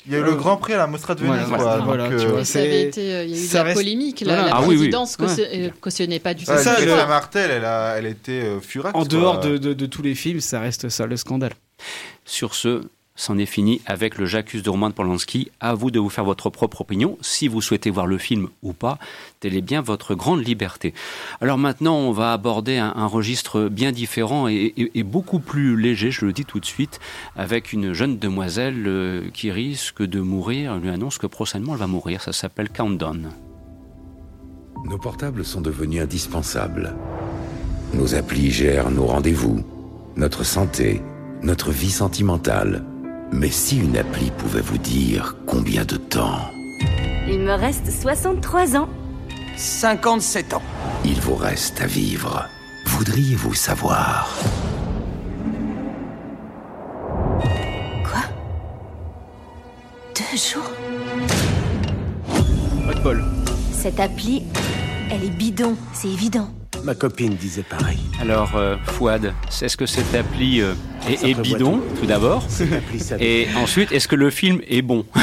Il y a eu le Grand Prix à la Mostra de Venise. Voilà, quoi, voilà, donc, tu euh, vois, Ça avait été, euh, il y a eu de la reste- polémique. La, Voilà. la Ah oui, oui. présidence caution- euh, cautionnait pas du tout. ouais, ça, Martel, elle, a, elle était euh, furax. En quoi. dehors de, de- de tous les films, ça reste ça le scandale. Sur ce, c'en est fini avec le J'accuse de Roman Polanski. À vous de vous faire votre propre opinion. Si vous souhaitez voir le film ou pas, telle est bien votre grande liberté. Alors maintenant, on va aborder un, registre bien différent et beaucoup plus léger, je le dis tout de suite, avec une jeune demoiselle euh, qui risque de mourir. On lui annonce que prochainement elle va mourir. Ça s'appelle Countdown. Nos portables sont devenus indispensables. Nos applis gèrent nos rendez-vous, notre santé, notre vie sentimentale. Mais si une appli pouvait vous dire combien de temps Il me reste 63 ans. 57 ans. il vous reste à vivre, voudriez-vous savoir Quoi? Deux jours? Pas de bol. Cette appli, elle est bidon, c'est évident. Ma copine disait pareil. Alors, euh, Fouad, est-ce que cette appli euh, est, bidon, tout. tout d'abord Cette appli savait. Et ensuite, est-ce que le film est bon?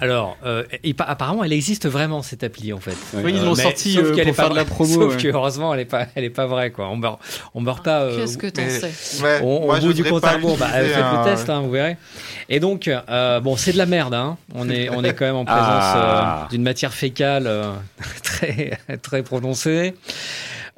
Alors, euh, et apparemment, elle existe vraiment cette appli en fait. Oui, ils l'ont mais sorti, sauf euh, qu'elle pour est pas faire de la vraie. promo, Sauf ouais. que heureusement, elle est pas, elle est pas vraie quoi. On meurt, on meurt pas. euh, Qu'est-ce que t'en sais? Ouais, on, moi, au je bout du compte à rebours, bah, faites le hein, test, hein, vous verrez. Et donc, euh, bon, c'est de la merde. Hein. On est, on est quand même en présence Ah. euh, d'une matière fécale euh, très, très prononcée.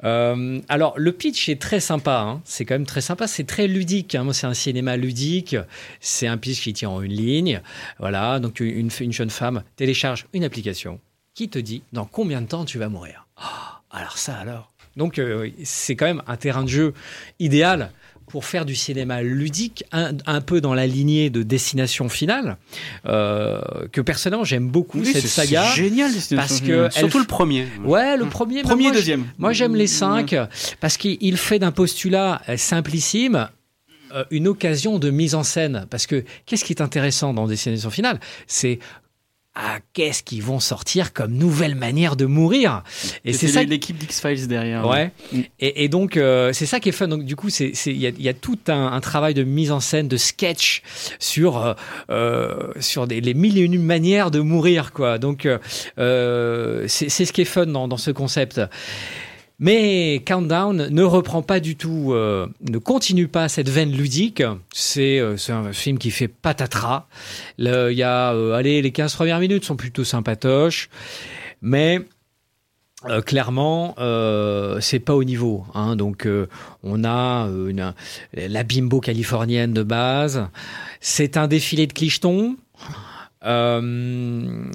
Euh, alors, le pitch est très sympa. hein. C'est quand même très sympa. C'est très ludique. hein. C'est un cinéma ludique. C'est un pitch qui tient en une ligne. Voilà. Donc, une, une jeune femme télécharge une application qui te dit dans combien de temps tu vas mourir. Ah, alors ça, alors. Donc, euh, c'est quand même un terrain de jeu idéal pour faire du cinéma ludique, un, un peu dans la lignée de Destination Finale, euh, que personnellement j'aime beaucoup Oui, cette saga. c'est génial, parce que Surtout elle- le premier. Ouais, le premier. Premier moi, deuxième. Moi, j'aime les cinq parce qu'il il fait d'un postulat euh, simplissime euh, une occasion de mise en scène. Parce que qu'est-ce qui est intéressant dans Destination Finale? C'est ah, qu'est-ce qu'ils vont sortir comme nouvelle manière de mourir Et c'est ça. l'équipe d'X-Files derrière. Ouais. Et, et donc, euh, c'est ça qui est fun. Donc, du coup, c'est c'est- il y y a tout un, un travail de mise en scène, de sketch sur, euh, euh, sur des, les mille et une manières de mourir, quoi. Donc, euh, euh, c'est c'est ce qui est fun dans, dans ce concept. Mais Countdown ne reprend pas du tout, euh, ne continue pas cette veine ludique. C'est euh, un film qui fait patatras. Il y a, euh, allez, les 15 premières minutes sont plutôt sympatoches, mais euh, clairement, euh, c'est pas au niveau. Hein, donc, euh, on a euh, une, la bimbo californienne de base. C'est un défilé de clichetons. Euh,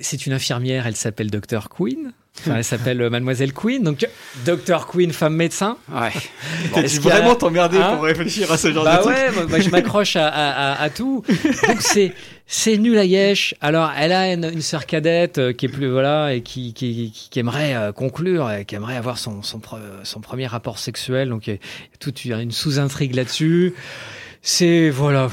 c'est une infirmière, elle s'appelle Dr. Queen. Enfin, elle s'appelle euh, Mademoiselle Queen. Donc, Dr. Queen, femme médecin. Ouais. T'as dû qu'il y a- vraiment t'emmerder Hein pour réfléchir à ce genre bah de truc. ouais, moi, moi, je m'accroche à, à- à- tout. Donc c'est c'est nul à yesh. Alors elle a une, une sœur cadette euh, qui est plus voilà et qui qui, qui, qui aimerait euh, conclure, et qui aimerait avoir son son, pre- son premier rapport sexuel. Donc il y a toute une sous-intrigue là-dessus. C'est voilà,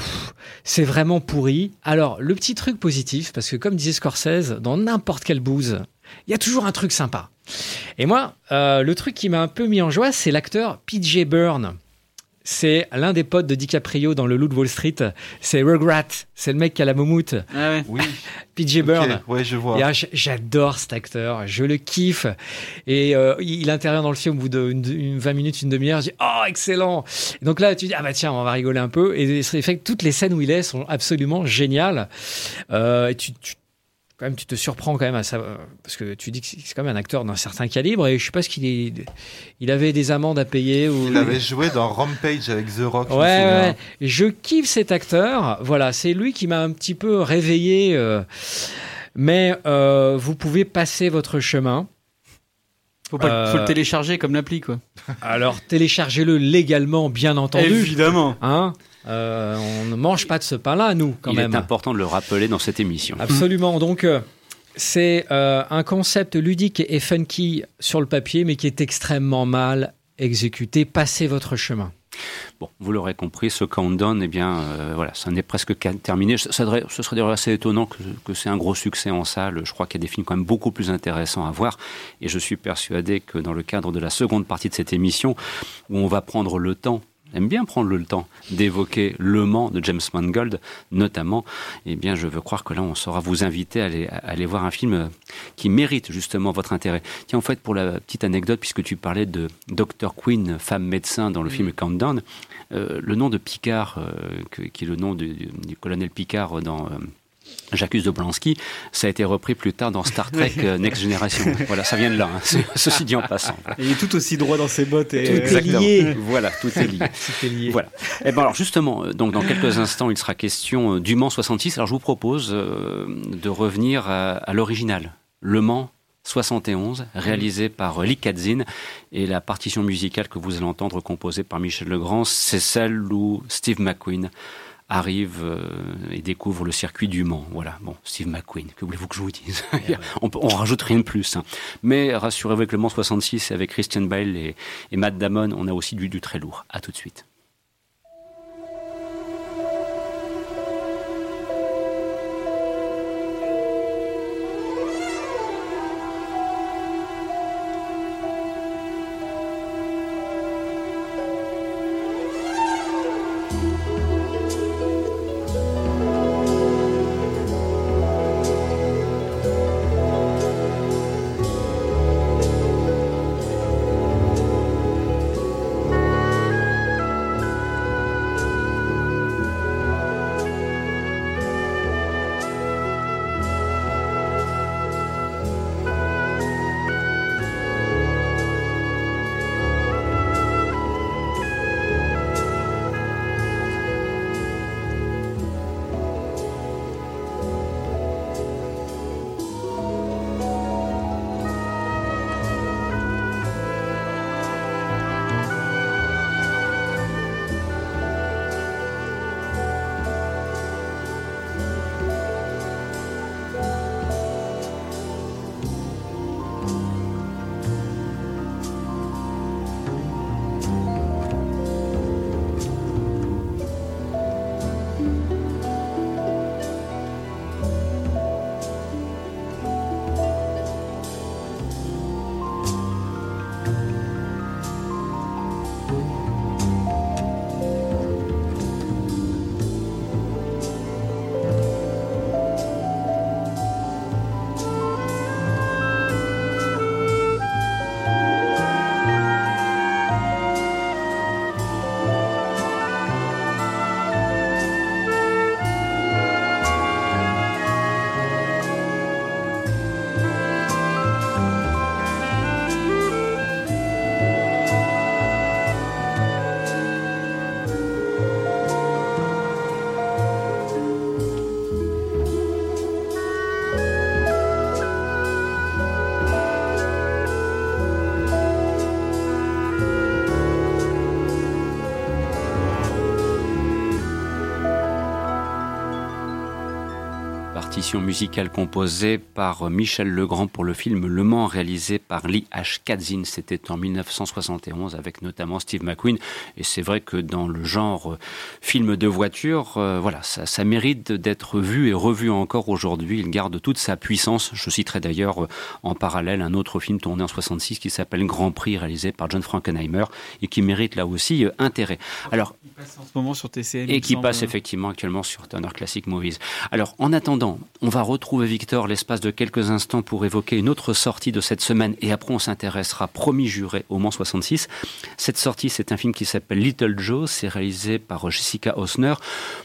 c'est vraiment pourri. Alors le petit truc positif, parce que comme disait Scorsese, dans n'importe quelle bouse, il y a toujours un truc sympa. Et moi, euh, le truc qui m'a un peu mis en joie, c'est l'acteur PJ Byrne. C'est l'un des potes de DiCaprio dans Le Loup de Wall Street. C'est Rugrat. C'est le mec qui a la moumoute. Ah ouais. Oui. PJ Byrne. Ok, ouais, je vois. Ah, J'adore cet acteur, je le kiffe. Et euh, il intervient dans le film au bout de une- une 20 minutes, une demi-heure. Je dis Oh, excellent Et donc là, tu dis Ah bah tiens, on va rigoler un peu. Et c'est fait que toutes les scènes où il est sont absolument géniales. Euh, et tu, tu- quand même, tu te surprends quand même à ça. Parce que tu dis que c'est quand même un acteur d'un certain calibre. Et je sais pas ce qu'il est. Il avait des amendes à payer. Ou... Il avait joué dans Rampage avec The Rock. je Ouais, souviens. ouais. Je kiffe cet acteur. Voilà, c'est lui qui m'a un petit peu réveillé. euh, mais euh, vous pouvez passer votre chemin. Faut, pas, Euh, faut le télécharger comme l'appli, quoi. Alors téléchargez-le légalement, bien entendu. Évidemment. Hein Euh, on ne mange pas de ce pain-là, nous, quand Il même. est important de le rappeler dans cette émission. Absolument. Donc, euh, c'est euh, un concept ludique et funky sur le papier, mais qui est extrêmement mal exécuté. Passez votre chemin. Bon, vous l'aurez compris, ce countdown, eh bien, euh, voilà, ça n'est presque qu'à terminé. Ça ce serait d'ailleurs assez étonnant que, que c'est un gros succès en salle. Je crois qu'il y a des films quand même beaucoup plus intéressants à voir. Et je suis persuadé que dans le cadre de la seconde partie de cette émission, où on va prendre le temps aime bien prendre le temps d'évoquer Le Mans de James Mangold, notamment, eh bien, je veux croire que là, on saura vous inviter à aller, à aller voir un film qui mérite justement votre intérêt. Tiens, en fait, pour la petite anecdote, puisque tu parlais de Dr. Quinn, femme médecin dans le film Countdown, euh, le nom de Picard, euh, qui est le nom du, du colonel Picard dans euh, J'accuse de Blansky, ça a été repris plus tard dans Star Trek euh, Next Generation. Voilà, ça vient de là, hein. ceci dit en passant. Il est tout aussi droit dans ses bottes. Et... Tout est lié. Voilà, tout est lié. tout est lié. Voilà. Et ben alors justement, euh, donc dans quelques instants, il sera question euh, du Mans 66. Alors je vous propose euh, de revenir à, à l'original, Le Mans 71, réalisé par Lee Katzin. Et la partition musicale que vous allez entendre, composée par Michel Legrand, c'est celle où Steve McQueen arrive euh, et découvre le circuit du Mans. Voilà, bon, Steve McQueen, que voulez-vous que je vous dise? On, on rajoute rien de plus. hein. Mais rassurez-vous, avec le Mans 66, avec Christian Bale et, et Matt Damon, on a aussi du, du très lourd. À tout de suite. Musicale composée par Michel Legrand pour le film Le Mans, réalisé par Lee H. Katzin. C'était en 1971 avec notamment Steve McQueen. Et c'est vrai que dans le genre euh, film de voiture, euh, voilà, ça, ça mérite d'être vu et revu encore aujourd'hui. Il garde toute sa puissance. Je citerai d'ailleurs euh, en parallèle un autre film tourné en 66 qui s'appelle Grand Prix, réalisé par John Frankenheimer et qui mérite là aussi euh, intérêt. Alors, Il passe en ce moment sur TCM. et qui passe effectivement actuellement sur Turner Classic Movies. Alors, en attendant, on va retrouver Victor l'espace de quelques instants pour évoquer une autre sortie de cette semaine et après on s'intéressera, promis juré, au Mans 66. Cette sortie, c'est un film qui s'appelle Little Joe, c'est réalisé par Jessica Osner.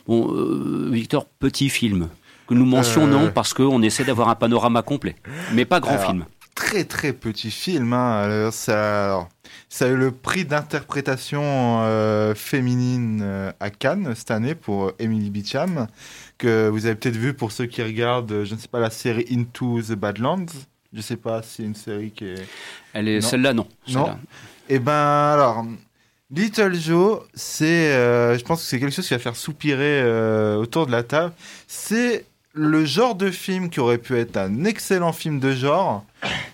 Bon, euh, Victor, petit film que nous mentionnons Euh. parce qu'on essaie d'avoir un panorama complet, mais pas grand Alors, film. Très très petit film. Hein. Alors, ça, alors, ça a eu le prix d'interprétation euh, féminine euh, à Cannes cette année pour euh, Emily Beecham, que vous avez peut-être vu pour ceux qui regardent, euh, je ne sais pas, la série Into the Badlands. Je ne sais pas si c'est une série qui est... Elle est celle-là, non. Non. Eh ben alors, Little Joe, c'est, euh, je pense que c'est quelque chose qui va faire soupirer euh, autour de la table. C'est le genre de film qui aurait pu être un excellent film de genre,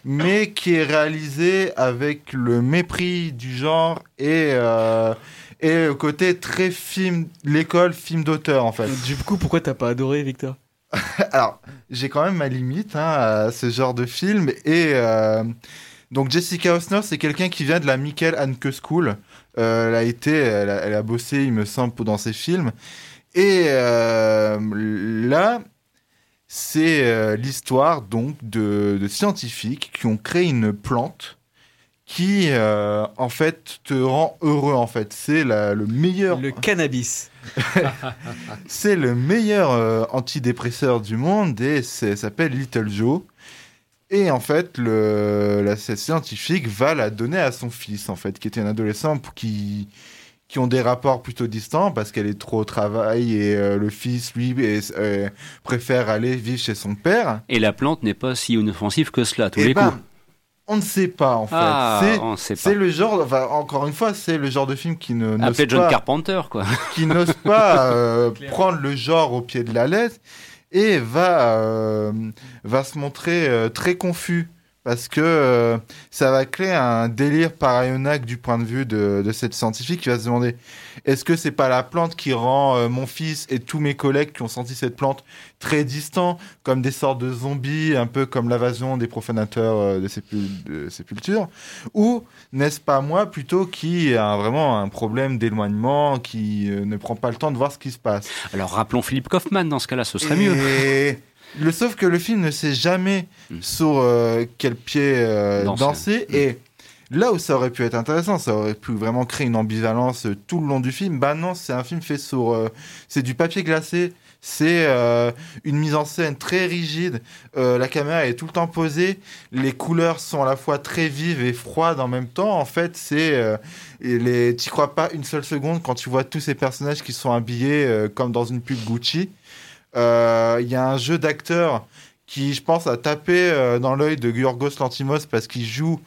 mais qui est réalisé avec le mépris du genre et euh, et le côté très film, l'école film d'auteur en fait. Du coup, pourquoi t'as pas adoré, Victor? Alors, j'ai quand même ma limite hein, à ce genre de film et euh, Donc Jessica Osner, c'est quelqu'un qui vient de la Michael Hanke School. Euh, elle a été, elle a, elle a bossé, il me semble, dans ses films. Et euh, là, c'est euh, l'histoire donc de, de scientifiques qui ont créé une plante qui, euh, en fait, te rend heureux. En fait, c'est le meilleur. Le cannabis. c'est le meilleur euh, antidépresseur du monde et ça s'appelle Little Joe. Et en fait, le, la cette scientifique va la donner à son fils, en fait, qui était un adolescent pour qui qui ont des rapports plutôt distants parce qu'elle est trop au travail et euh, le fils, lui, est- euh, préfère aller vivre chez son père. Et la plante n'est pas si inoffensive que cela, tous Eh les ben, coups. On ne sait pas en fait. Ah, c'est, on sait pas. c'est le genre, enfin, encore une fois, c'est le genre de film qui ne Appelé John pas- Carpenter, quoi. qui n'ose pas euh, prendre le genre au pied de la lettre et va, euh, va se montrer euh, très confus parce que euh, ça va créer un délire paranoïaque du point de vue de, de cette scientifique qui va se demander est-ce que c'est pas la plante qui rend euh, mon fils et tous mes collègues qui ont senti cette plante très distants, comme des sortes de zombies, un peu comme l'invasion des profanateurs euh, de, sépul- de sépulture Ou n'est-ce pas moi plutôt qui a vraiment un problème d'éloignement, qui ne prend pas le temps de voir ce qui se passe? Alors rappelons Philippe Kaufman, dans ce cas-là, ce serait mieux. Le sauf que le film ne sait jamais sur euh, quel pied euh, Danser. danser. Et là où ça aurait pu être intéressant, ça aurait pu vraiment créer une ambivalence euh, tout le long du film. Bah non, c'est un film fait sur, euh, c'est du papier glacé. C'est euh, une mise en scène très rigide. Euh, la caméra est tout le temps posée. Les couleurs sont à la fois très vives et froides en même temps. En fait, c'est euh, et les. T'y crois pas une seule seconde quand tu vois tous ces personnages qui sont habillés comme dans une pub Gucci. Euh, Il y a un jeu d'acteurs qui, je pense, a tapé euh, dans l'œil de Yorgos Lantimos parce qu'il joue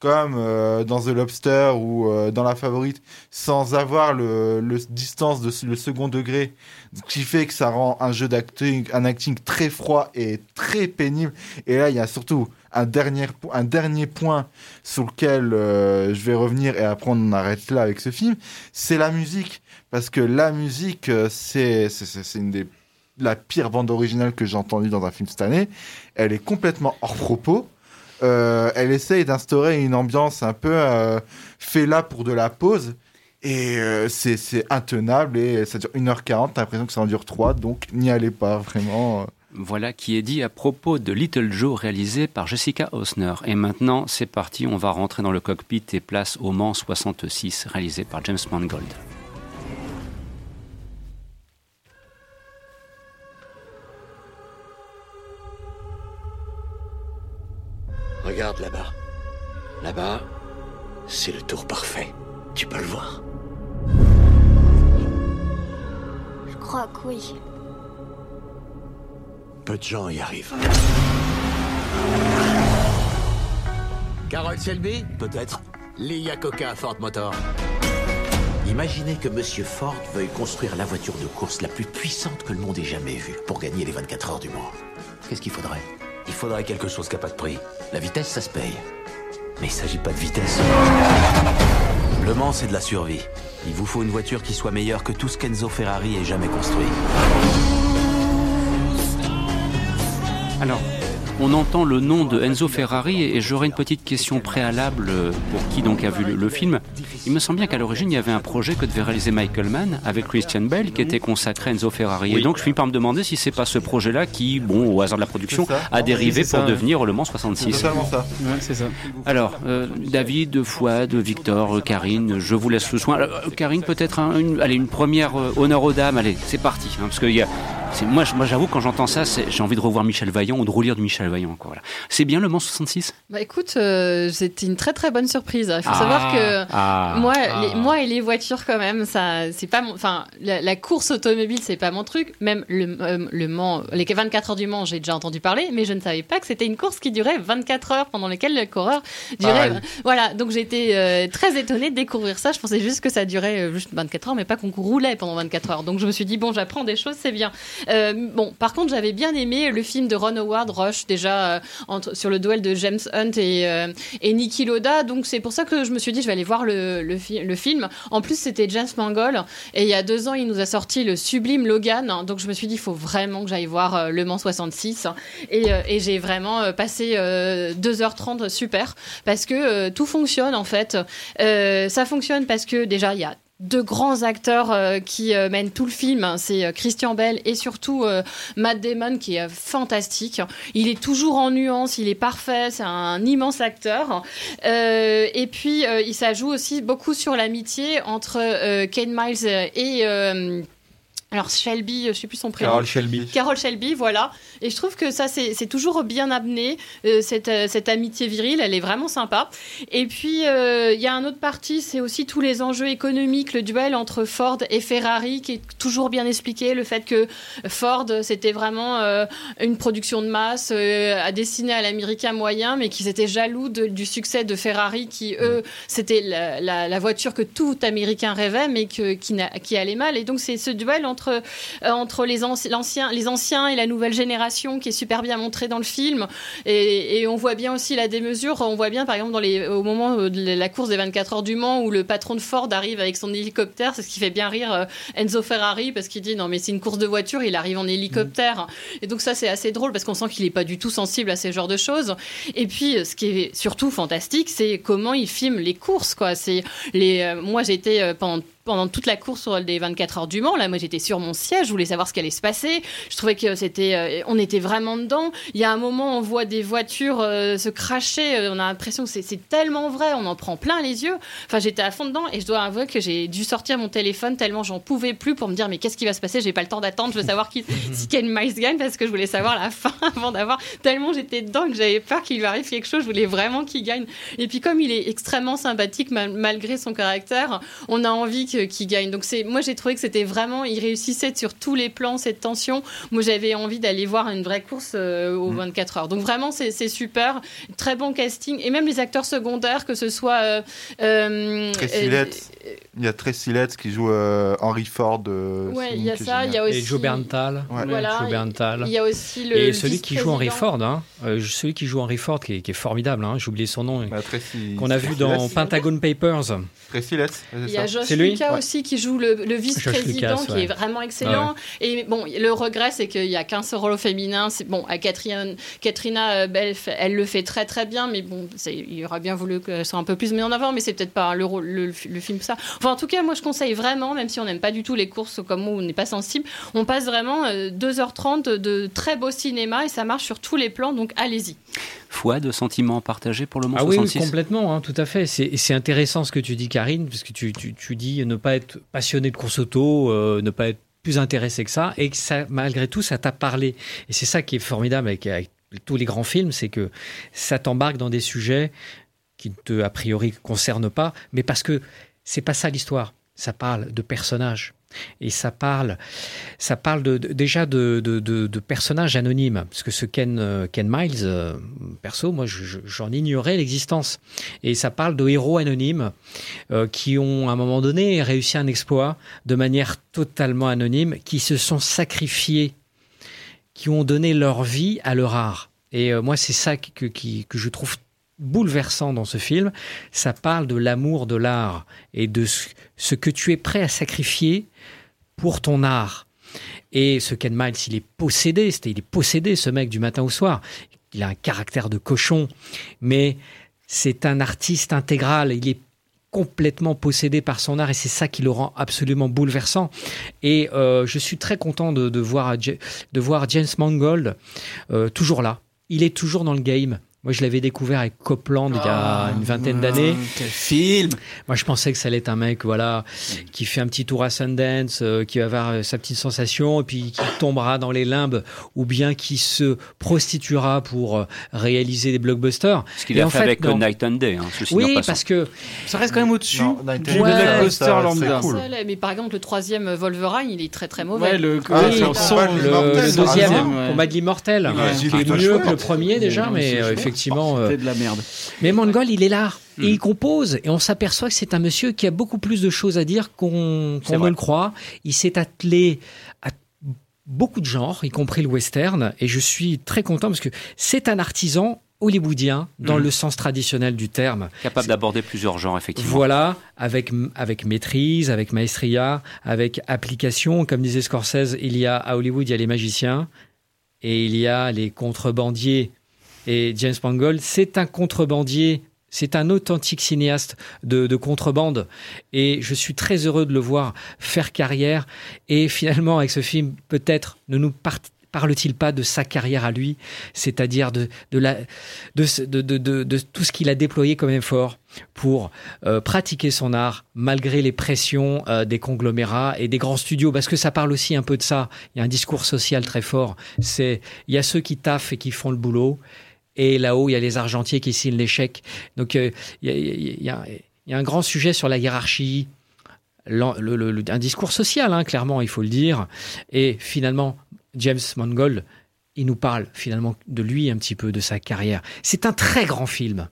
comme euh, dans The Lobster ou dans La Favorite, sans avoir le, distance de le second degré, qui fait que ça rend un jeu d'acting, un acting très froid et très pénible. Et là, il y a surtout un dernier, un dernier point sur lequel je vais revenir et après on arrête là avec ce film, c'est la musique. Parce que la musique, c'est une des la pire bande originale que j'ai entendue dans un film cette année. Elle est complètement hors propos. Euh, elle essaye d'instaurer une ambiance un peu euh, fait là pour de la pause. Et euh, c'est intenable et ça dure 1h40. T'as l'impression que ça en dure 3, donc n'y allez pas vraiment. Voilà qui est dit à propos de Little Joe réalisé par Jessica Osner. Et maintenant, c'est parti, on va rentrer dans le cockpit et place au Mans 66 réalisé par James Mangold. Regarde là-bas. Là-bas, c'est le tour parfait. Tu peux le voir. Je crois que oui. Peu de gens y arrivent. Carol Selby Peut-être. Lee Iacocca à Ford Motor. Imaginez que Monsieur Ford veuille construire la voiture de course la plus puissante que le monde ait jamais vue pour gagner les 24 heures du Mans. Qu'est-ce qu'il faudrait? Il faudrait quelque chose qui n'a pas de prix. La vitesse, ça se paye. Mais il s'agit pas de vitesse. Le Mans, c'est de la survie. Il vous faut une voiture qui soit meilleure que tout ce qu'Enzo Ferrari ait jamais construit. Alors, on entend le nom de Enzo Ferrari et j'aurais une petite question préalable pour qui donc a vu le film. Il me semble bien qu'à l'origine, il y avait un projet que devait réaliser Michael Mann avec Christian Bale qui était consacré à Enzo Ferrari. Et donc, je finis par me demander si c'est pas ce projet-là qui, bon, au hasard de la production, a dérivé pour ça. devenir le Mans 66. C'est totalement ça. Ouais, c'est ça. Alors, euh, David, Fouad, Victor, Karine, je vous laisse le soin. Alors, euh, Karine, peut-être un- une, allez, une première euh, honneur aux dames. Allez, c'est parti. hein, parce que il y a, moi, j'avoue, quand j'entends ça, j'ai envie de revoir Michel Vaillant ou de relire du Michel Vaillant. Voilà. C'est bien le Mans 66 Bah écoute, euh, c'était une très très bonne surprise. Il faut Ah, savoir que ah, moi, ah. Les, moi et les voitures quand même, ça, c'est pas mon, enfin, la, la course automobile, c'est pas mon truc. Même le, euh, le Mans, les 24 heures du Mans, j'ai déjà entendu parler, mais je ne savais pas que c'était une course qui durait 24 heures pendant lesquelles le coureur durait. Pareil. Voilà, donc été euh, très étonnée de découvrir ça. Je pensais juste que ça durait euh, juste 24 heures, mais pas qu'on roulait pendant 24 heures. Donc je me suis dit bon, j'apprends des choses, c'est bien. Bon, par contre, j'avais bien aimé le film de Ron Howard, Rush, déjà entre, sur le duel de James Hunt et, et Niki Loda. Donc c'est pour ça que je me suis dit, je vais aller voir le, le, le film. En plus, c'était James Mangold. Et il y a deux ans, il nous a sorti le sublime Logan. Donc je me suis dit, il faut vraiment que j'aille voir Le Mans 66. Et, et j'ai vraiment passé 2h30 super parce que tout fonctionne en fait. ça fonctionne parce que déjà, il y a deux grands acteurs euh, qui euh, mènent tout le film. C'est euh, Christian Bell et surtout Matt Damon qui est fantastique. Il est toujours en nuance, il est parfait, c'est un immense acteur. et puis il s'ajoute aussi beaucoup sur l'amitié entre Kane Miles et alors Shelby, je sais plus son prénom. Carol Shelby. Carol Shelby, voilà. Et je trouve que ça, c'est toujours bien amené, euh, cette, euh, cette, amitié virile, elle est vraiment sympa. Et puis, euh, il y a un autre parti, c'est aussi tous les enjeux économiques, le duel entre Ford et Ferrari, qui est toujours bien expliqué, le fait que Ford, c'était vraiment une production de masse à destiner à l'américain moyen, mais qu'ils étaient jaloux du succès de Ferrari, qui, eux, c'était la, la, voiture que tout Américain rêvait, mais que, qui, qui allait mal. Et donc, c'est ce duel entre entre, euh, entre les, anciens, les anciens et la nouvelle génération qui est super bien montré dans le film. Et, on voit bien aussi la démesure. On voit bien, par exemple, dans les, au moment de la course des 24 heures du Mans où le patron de Ford arrive avec son hélicoptère. C'est ce qui fait bien rire euh, Enzo Ferrari parce qu'il dit non, mais c'est une course de voiture, il arrive en hélicoptère. Et donc, ça, c'est assez drôle parce qu'on sent qu'il n'est pas du tout sensible à ces genres de choses. Et puis, ce qui est surtout fantastique, c'est comment il filme les courses. Quoi. Les, euh, moi, été pendant pendant toute la course sur les 24 heures du Mans. Là, moi, j'étais sur mon siège, je voulais savoir ce qui allait se passer. Je trouvais que c'était, euh, on était vraiment dedans. Il y a un moment, on voit des voitures euh, se cracher. Euh, on a l'impression que c'est tellement vrai, on en prend plein les yeux. Enfin, j'étais à fond dedans et je dois avouer que j'ai dû sortir mon téléphone tellement j'en pouvais plus pour me dire mais qu'est-ce qui va se passer? J'ai pas le temps d'attendre. Je veux savoir qui, si Ken Miles gagne parce que je voulais savoir la fin avant d'avoir. Tellement j'étais dedans que j'avais peur qu'il lui arrive quelque chose. Je voulais vraiment qu'il gagne. Et puis comme il est extrêmement sympathique malgré son caractère, on a envie que qui gagne. Donc c'est, moi j'ai trouvé que c'était vraiment, il réussissait sur tous les plans cette tension. Moi j'avais envie d'aller voir une vraie course euh, aux 24 mm. heures. Donc vraiment c'est, super, très bon casting et même les acteurs secondaires que ce soit. Euh, euh, il y a Tracy Letts qui joue Henry Ford. ouais, il y a ça. Il y a aussi et Joe Berntal. Voilà. Joe Berntal. Il y a aussi le. Et celui qui joue Henry Ford, hein, celui qui joue Henry Ford, qui est, qui est formidable. Hein, J'ai oublié son nom. Bah, qu'on a vu dans Pentagon Papers. Tracy Letts. Il y aussi qui joue le, vice-président, qui est vraiment excellent. Et bon, le regret, c'est qu'il n'y a qu'un seul rôle féminin. C'est bon, à Catherine, Katrina euh, Belf, elle le fait très très bien, mais bon, il aurait bien voulu qu'elle soit un peu plus mise en avant, mais c'est peut-être pas le, le, film ça. Enfin, en tout cas, moi, je conseille vraiment, même si on n'aime pas du tout les courses comme moi, on n'est pas sensible, on passe vraiment 2h30 euh, de très beau cinéma et ça marche sur tous les plans, donc allez-y. Foi de sentiments partagés pour le moment ah oui, complètement, hein, tout à fait. C'est intéressant ce que tu dis, Karine, parce que tu, tu, tu dis ne pas être passionné de course auto, euh, ne pas être plus intéressé que ça, et que ça, malgré tout, ça t'a parlé. Et c'est ça qui est formidable avec, tous les grands films, c'est que ça t'embarque dans des sujets qui ne te, a priori, concernent pas, mais parce que c'est pas ça l'histoire. Ça parle de personnages, et ça parle, ça parle déjà de, de, personnages anonymes, parce que ce Ken, euh, Ken Miles, euh, perso, moi j'en ignorais l'existence. Et ça parle de héros anonymes euh, qui ont à un moment donné réussi un exploit de manière totalement anonyme, qui se sont sacrifiés, qui ont donné leur vie à leur art. Et moi c'est ça que, que je trouve bouleversant dans ce film. Ça parle de l'amour de l'art et de ce, que tu es prêt à sacrifier pour ton art. Et ce Ken Miles, il est possédé, il est possédé ce mec du matin au soir. Il a un caractère de cochon, mais c'est un artiste intégral. Il est complètement possédé par son art et c'est ça qui le rend absolument bouleversant. Et euh, je suis très content de, voir, de voir James Mangold euh, toujours là. Il est toujours dans le game. Moi, je l'avais découvert avec Copland il y a ah, une vingtaine d'années. Quel film Moi, je pensais que ça allait être un mec, voilà, qui fait un petit tour à Sundance, euh, qui va avoir euh, sa petite sensation, et puis qui tombera dans les limbes, ou bien qui se prostituera pour euh, réaliser des blockbusters. Ce qu'il a fait, avec Night and Day. Hein, oui, parce que ça reste quand même au-dessus du blockbuster lambda. Cool. Mais par exemple, le troisième Wolverine, il est très très mauvais. Ouais, le, ah, le, deuxième, on l'immortel, qui est mieux que le premier déjà, mais effectivement. Euh, de la merde. Mais Mongol, il est là. Et hmm. il compose, et on s'aperçoit que c'est un monsieur qui a beaucoup plus de choses à dire qu'on ne le croit. Il s'est attelé à beaucoup de genres, y compris le western, et je suis très content parce que c'est un artisan hollywoodien dans Mhm. le sens traditionnel du terme. Capable d'aborder plusieurs genres, effectivement. Voilà, avec, avec maîtrise, avec maestria, avec application. Comme disait Scorsese, il y a à Hollywood, il y a les magiciens et il y a les contrebandiers. Et James Mangold, c'est un contrebandier, c'est un authentique cinéaste de, de contrebande. Et je suis très heureux de le voir faire carrière. Et finalement, avec ce film, peut-être ne nous parle-t-il pas de sa carrière à lui, c'est-à-dire de, tout ce qu'il a déployé comme effort pour euh, pratiquer son art malgré les pressions euh, des conglomérats et des grands studios parce que ça parle aussi un peu de ça il y a un discours social très fort il y a ceux qui taffent et qui font le boulot et là-haut il y a les argentiers qui signent l'échec donc euh, il y, a, il y a- il y a un grand sujet sur la hiérarchie l'en- le- le- le- un discours social, hein, clairement, il faut le dire. Et finalement, James Mangold, il nous parle finalement de lui un petit peu, de sa carrière. C'est un très grand film.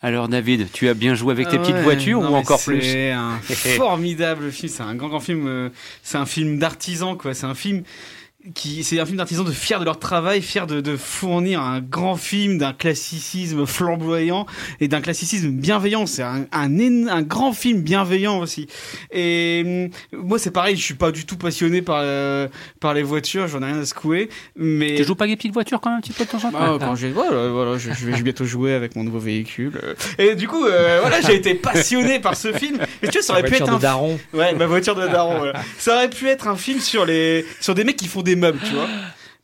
Alors David, tu as bien joué avec tes Ah petites voitures non, ou encore plus? C'est un formidable film, c'est un grand grand film, euh, c'est un film d'artisan quoi, c'est un film qui c'est un film d'artisans de fiers de leur travail, fiers de, de fournir un grand film d'un classicisme flamboyant et d'un classicisme bienveillant. C'est un, un, un grand film bienveillant aussi. Et hum, moi c'est pareil, je suis pas du tout passionné par euh, par les voitures, j'en ai rien à secouer. Mais Tu joues pas avec les petites voitures quand même un petit peu de temps en ah, temps quand j'ai voilà, voilà, je, je vais bientôt jouer avec mon nouveau véhicule. euh. Et du coup, euh, voilà, j'ai été passionné par ce film. Et tu vois, ça aurait pu être voiture un de daron. Ouais, ma voiture de daron. voilà. Ça aurait pu être un film sur les sur des mecs qui font des meubles, tu vois.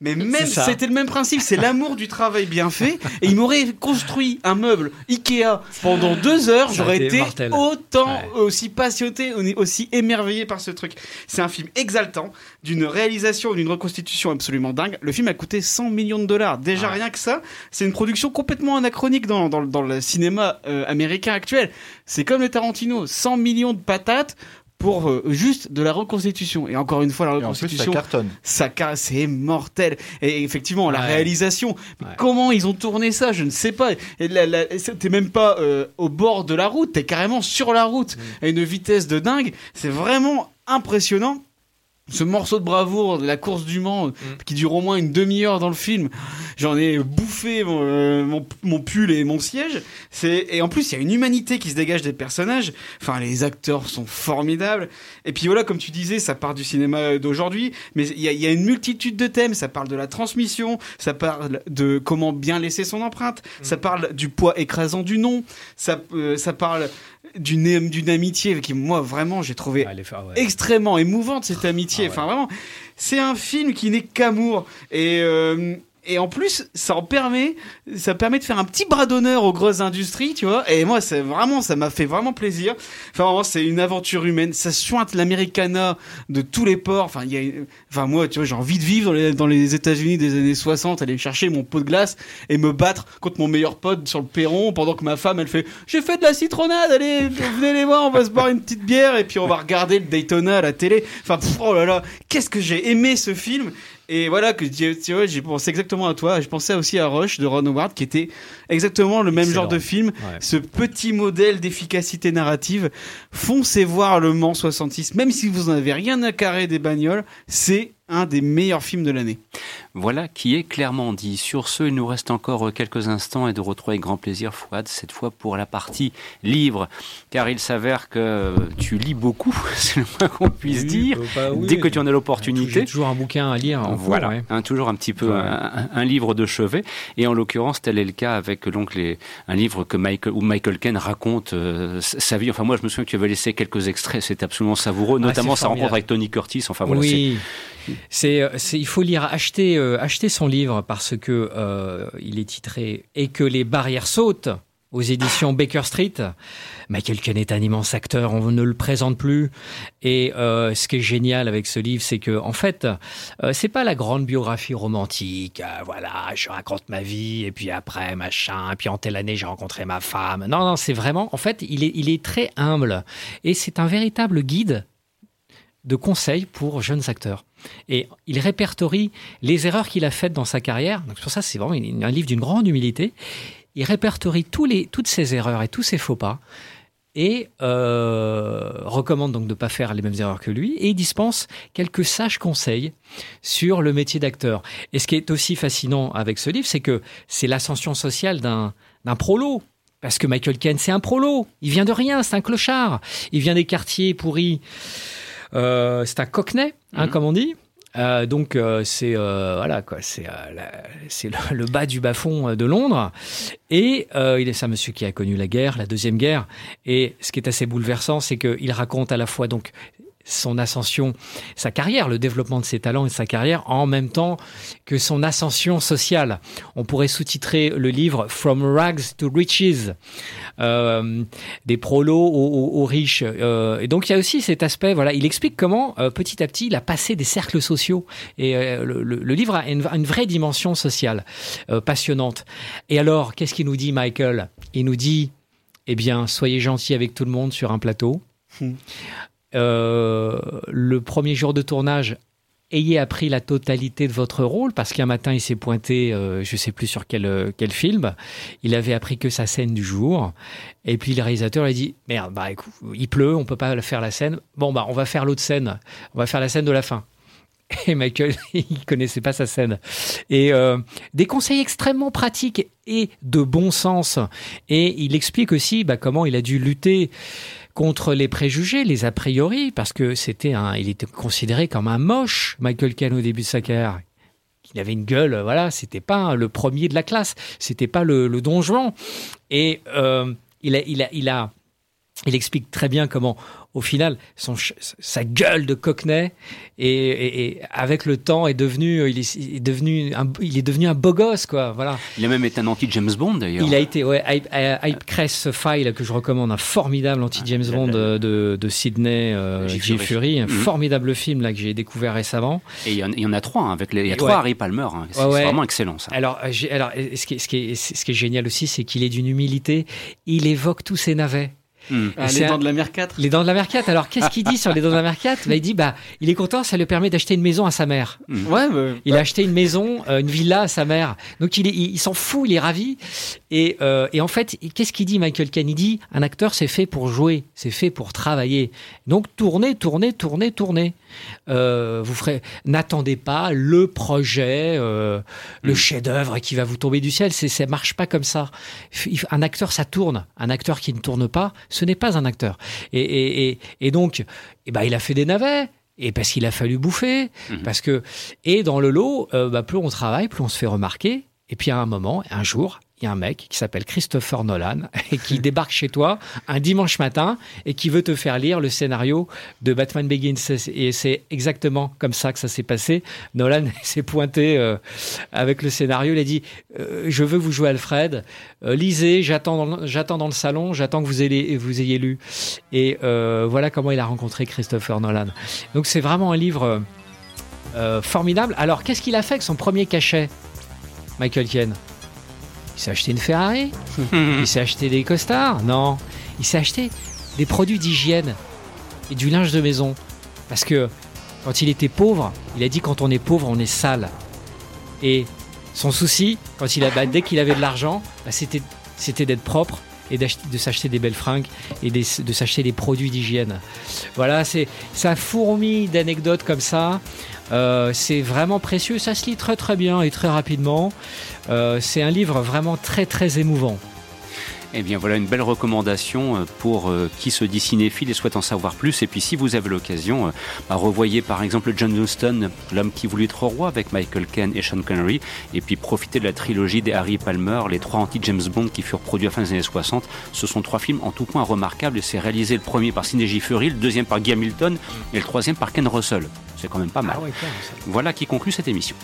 Mais même, c'était le même principe, c'est l'amour du travail bien fait. Et il m'aurait construit un meuble Ikea pendant deux heures, j'aurais été autant aussi passionné, aussi émerveillé par ce truc. C'est un film exaltant, d'une réalisation, d'une reconstitution absolument dingue. Le film a coûté 100 millions de dollars. Déjà rien que ça, c'est une production complètement anachronique dans, dans, dans le cinéma euh, américain actuel. C'est comme le Tarantino, 100 millions de patates pour euh, juste de la reconstitution. Et encore une fois, la Et en plus, ça reconstitution, cartonne. ça car- c'est mortel. Et effectivement, la Ouais. réalisation, comment ils ont tourné ça, je ne sais pas. T'es même pas euh, au bord de la route, t'es carrément sur la route à une vitesse de dingue. C'est vraiment impressionnant. Ce morceau de bravoure de la course du Mans, euh, qui dure au moins une demi-heure dans le film, j'en ai bouffé mon, euh, mon, mon pull et mon siège. C'est et en plus il y a une humanité qui se dégage des personnages. Enfin les acteurs sont formidables. Et puis voilà comme tu disais, ça part du cinéma d'aujourd'hui, mais il y a, il y a une multitude de thèmes. Ça parle de la transmission, ça parle de comment bien laisser son empreinte, ça parle du poids écrasant du nom, ça euh, ça parle d'une d'une amitié qui moi vraiment j'ai trouvé extrêmement émouvante cette amitié. Enfin vraiment, c'est un film qui n'est qu'amour. Et euh, et en plus, ça en permet, ça permet de faire un petit bras d'honneur aux grosses industries, tu vois. Et moi, c'est vraiment, ça m'a fait vraiment plaisir. Enfin, vraiment, c'est une aventure humaine. Ça sointe l'Americana de tous les ports. Enfin, il y a, enfin, moi, tu vois, j'ai envie de vivre dans les, dans les États-Unis des années 60, aller chercher mon pot de glace et me battre contre mon meilleur pote sur le perron pendant que ma femme, elle fait, j'ai fait de la citronnade, allez, venez les voir, on va se boire une petite bière et puis on va regarder le Daytona à la télé. Enfin, pff, oh là là, qu'est-ce que j'ai aimé ce film. Et voilà, que tu vois, j'ai pensé exactement à toi. Je pensais aussi à Rush de Ron Howard, qui était exactement le même Excellent. genre de film. Ouais. Ce petit modèle d'efficacité narrative. Foncez voir Le Mans 66, même si vous n'avez rien à carrer des bagnoles, c'est un des meilleurs films de l'année. Voilà qui est clairement dit. Sur ce, il nous reste encore quelques instants et de retrouver avec grand plaisir Fouad, cette fois pour la partie livre. Car il s'avère que tu lis beaucoup, c'est le moins qu'on puisse Oui, dire, bah, bah oui. dès que tu en as l'opportunité. Toujours un bouquin à lire. En Voilà, cours, ouais. hein, toujours un petit peu Ouais. un, un livre de chevet. Et en l'occurrence, tel est le cas avec donc les, un livre que Michael, où Michael Ken raconte euh, sa vie. Enfin, moi, je me souviens que tu avais laissé quelques extraits, c'est absolument savoureux, Ah, notamment sa rencontre avec Tony Curtis. Enfin, voilà, oui. C'est, c'est, il faut lire, acheter, euh, acheter son livre parce que euh, il est titré Et que les barrières sautent aux éditions Baker Street. Michael Caine est un immense acteur, on ne le présente plus. Et euh, ce qui est génial avec ce livre, c'est que en fait, euh, c'est pas la grande biographie romantique. euh, voilà, je raconte ma vie et puis après machin, et puis en telle année j'ai rencontré ma femme. Non, non, c'est vraiment, en fait, il est, il est très humble et c'est un véritable guide de conseils pour jeunes acteurs. Et il répertorie les erreurs qu'il a faites dans sa carrière. Donc pour ça, c'est vraiment un livre d'une grande humilité. Il répertorie tous les, toutes ses erreurs et tous ses faux pas. et euh, recommande donc de ne pas faire les mêmes erreurs que lui et il dispense quelques sages conseils sur le métier d'acteur. Et ce qui est aussi fascinant avec ce livre, c'est que c'est l'ascension sociale d'un d'un prolo. Parce que Michael Caine, c'est un prolo. Il vient de rien, c'est un clochard. Il vient des quartiers pourris. Euh, c'est un cockney, hein, comme on dit. Euh, donc euh, c'est euh, voilà quoi, c'est c'est le, le, bas du bas fond de Londres. Et il est un monsieur qui a connu la guerre, la deuxième guerre. Et ce qui est assez bouleversant, c'est qu'il raconte à la fois donc son ascension, sa carrière, le développement de ses talents et de sa carrière, en même temps que son ascension sociale. On pourrait sous-titrer le livre From Rags to Riches, euh, des prolos aux, riches. Euh, et donc il y a aussi cet aspect, voilà, il explique comment euh, petit à petit il a passé des cercles sociaux. Et euh, le, livre a une, une, vraie dimension sociale euh, passionnante. Et alors, qu'est-ce qu'il nous dit, Michael? Il nous dit, eh bien, soyez gentil avec tout le monde sur un plateau. Hmm. Euh, le premier jour de tournage, ayez appris la totalité de votre rôle parce qu'un matin il s'est pointé, euh, je sais plus sur quel euh, quel film, il avait appris que sa scène du jour et puis le réalisateur a dit merde bah écoute, il pleut, on peut pas faire la scène, bon bah on va faire l'autre scène, on va faire la scène de la fin. Et Michael, il connaissait pas sa scène. Et euh, des conseils extrêmement pratiques et de bon sens. Et il explique aussi bah, comment il a dû lutter contre les préjugés, les a priori, parce que c'était un, il était considéré comme un moche, Michael Caine au début de sa carrière. Il avait une gueule, voilà, c'était pas le premier de la classe, c'était pas le, le donjon. Et euh, il a, il a, il a, il explique très bien comment au final, son, sa gueule de cockney et, et, et, avec le temps est devenu, il est, il est, devenu, un, il est devenu un beau gosse, quoi. Voilà. Il a même été un anti-James Bond, d'ailleurs. Il a été, ouais, Hype, Hype Crest File, que je recommande, un formidable anti-James Bond de, de, de Sydney euh. Fury, un mmh. formidable film, là, que j'ai découvert récemment. Et il y, en, il y en a trois, hein, avec les, il y a trois ouais. Harry Palmer, hein. c'est ouais, vraiment excellent, ça. Alors, alors ce, qui ce, qui est, ce qui est génial aussi, c'est qu'il est d'une humilité, il évoque tous ses navets. Mmh. Ah, les dents de la mer 4 Les dents de la mer 4. Alors, qu'est-ce qu'il dit sur les dents de la mer 4 bah, Il dit bah, il est content, ça lui permet d'acheter une maison à sa mère. Mmh. Ouais, bah, il a acheté une maison, euh, une villa à sa mère. Donc, il, il, il s'en fout, il est ravi. Et, euh, et en fait, qu'est-ce qu'il dit, Michael Caine? Il dit un acteur, c'est fait pour jouer, c'est fait pour travailler. Donc, tournez, tournez, tournez, tournez. Euh, vous ferez, n'attendez pas le projet, euh, le mmh. chef-d'œuvre qui va vous tomber du ciel. C'est, ça marche pas comme ça. Un acteur, ça tourne. Un acteur qui ne tourne pas, ce n'est pas un acteur. Et, et, et, et donc, eh ben, il a fait des navets. Et parce qu'il a fallu bouffer, mmh. parce que et dans le lot, euh, bah, plus on travaille, plus on se fait remarquer. Et puis à un moment, un jour, y a un mec qui s'appelle Christopher Nolan et qui débarque chez toi un dimanche matin et qui veut te faire lire le scénario de Batman Begins. Et c'est exactement comme ça que ça s'est passé. Nolan s'est pointé euh, avec le scénario. Il a dit euh, Je veux vous jouer Alfred. Euh, lisez, j'attends, dans le salon, j'attends que vous ayez, lu. Et voilà comment il a rencontré Christopher Nolan. Donc c'est vraiment un livre formidable. Alors qu'est-ce qu'il a fait avec son premier cachet, Michael Caine il s'est acheté une Ferrari Il s'est acheté des costards Non. Il s'est acheté des produits d'hygiène et du linge de maison. Parce que quand il était pauvre, il a dit quand on est pauvre, on est sale. Et son souci, quand il a, bah, dès qu'il avait de l'argent, bah, c'était, c'était d'être propre et de s'acheter des belles fringues et de, de s'acheter des produits d'hygiène. Voilà, c'est ça fourmille d'anecdotes comme ça. Euh, c'est vraiment précieux, ça se lit très très bien et très rapidement. Euh, c'est un livre vraiment très très émouvant. Eh bien voilà une belle recommandation pour euh, qui se dit cinéphile et souhaite en savoir plus. Et puis si vous avez l'occasion, euh, bah, revoyez par exemple John Huston, L'homme qui voulut être roi avec Michael Caine et Sean Connery. Et puis profitez de la trilogie des Harry Palmer, les trois anti-James Bond qui furent produits à la fin des années 60. Ce sont trois films en tout point remarquables. Et c'est réalisé le premier par Sidney. Fury, le deuxième par Guy Hamilton et le troisième par Ken Russell. C'est quand même pas mal. Ah ouais, voilà qui conclut cette émission.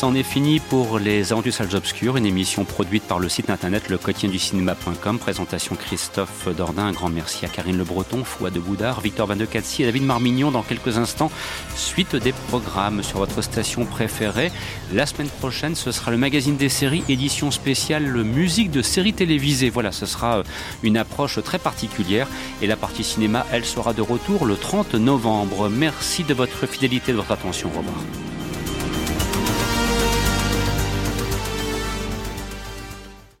C'en est fini pour les Aventures Salles Obscures, une émission produite par le site internet le du cinéma.com. Présentation Christophe Dordain. Un grand merci à Karine Le Breton, Fouad de Boudard, Victor Van de Catsi et David Marmignon. Dans quelques instants, suite des programmes sur votre station préférée. La semaine prochaine, ce sera le magazine des séries, édition spéciale musique de séries télévisées. Voilà, ce sera une approche très particulière. Et la partie cinéma, elle sera de retour le 30 novembre. Merci de votre fidélité de votre attention. Au revoir.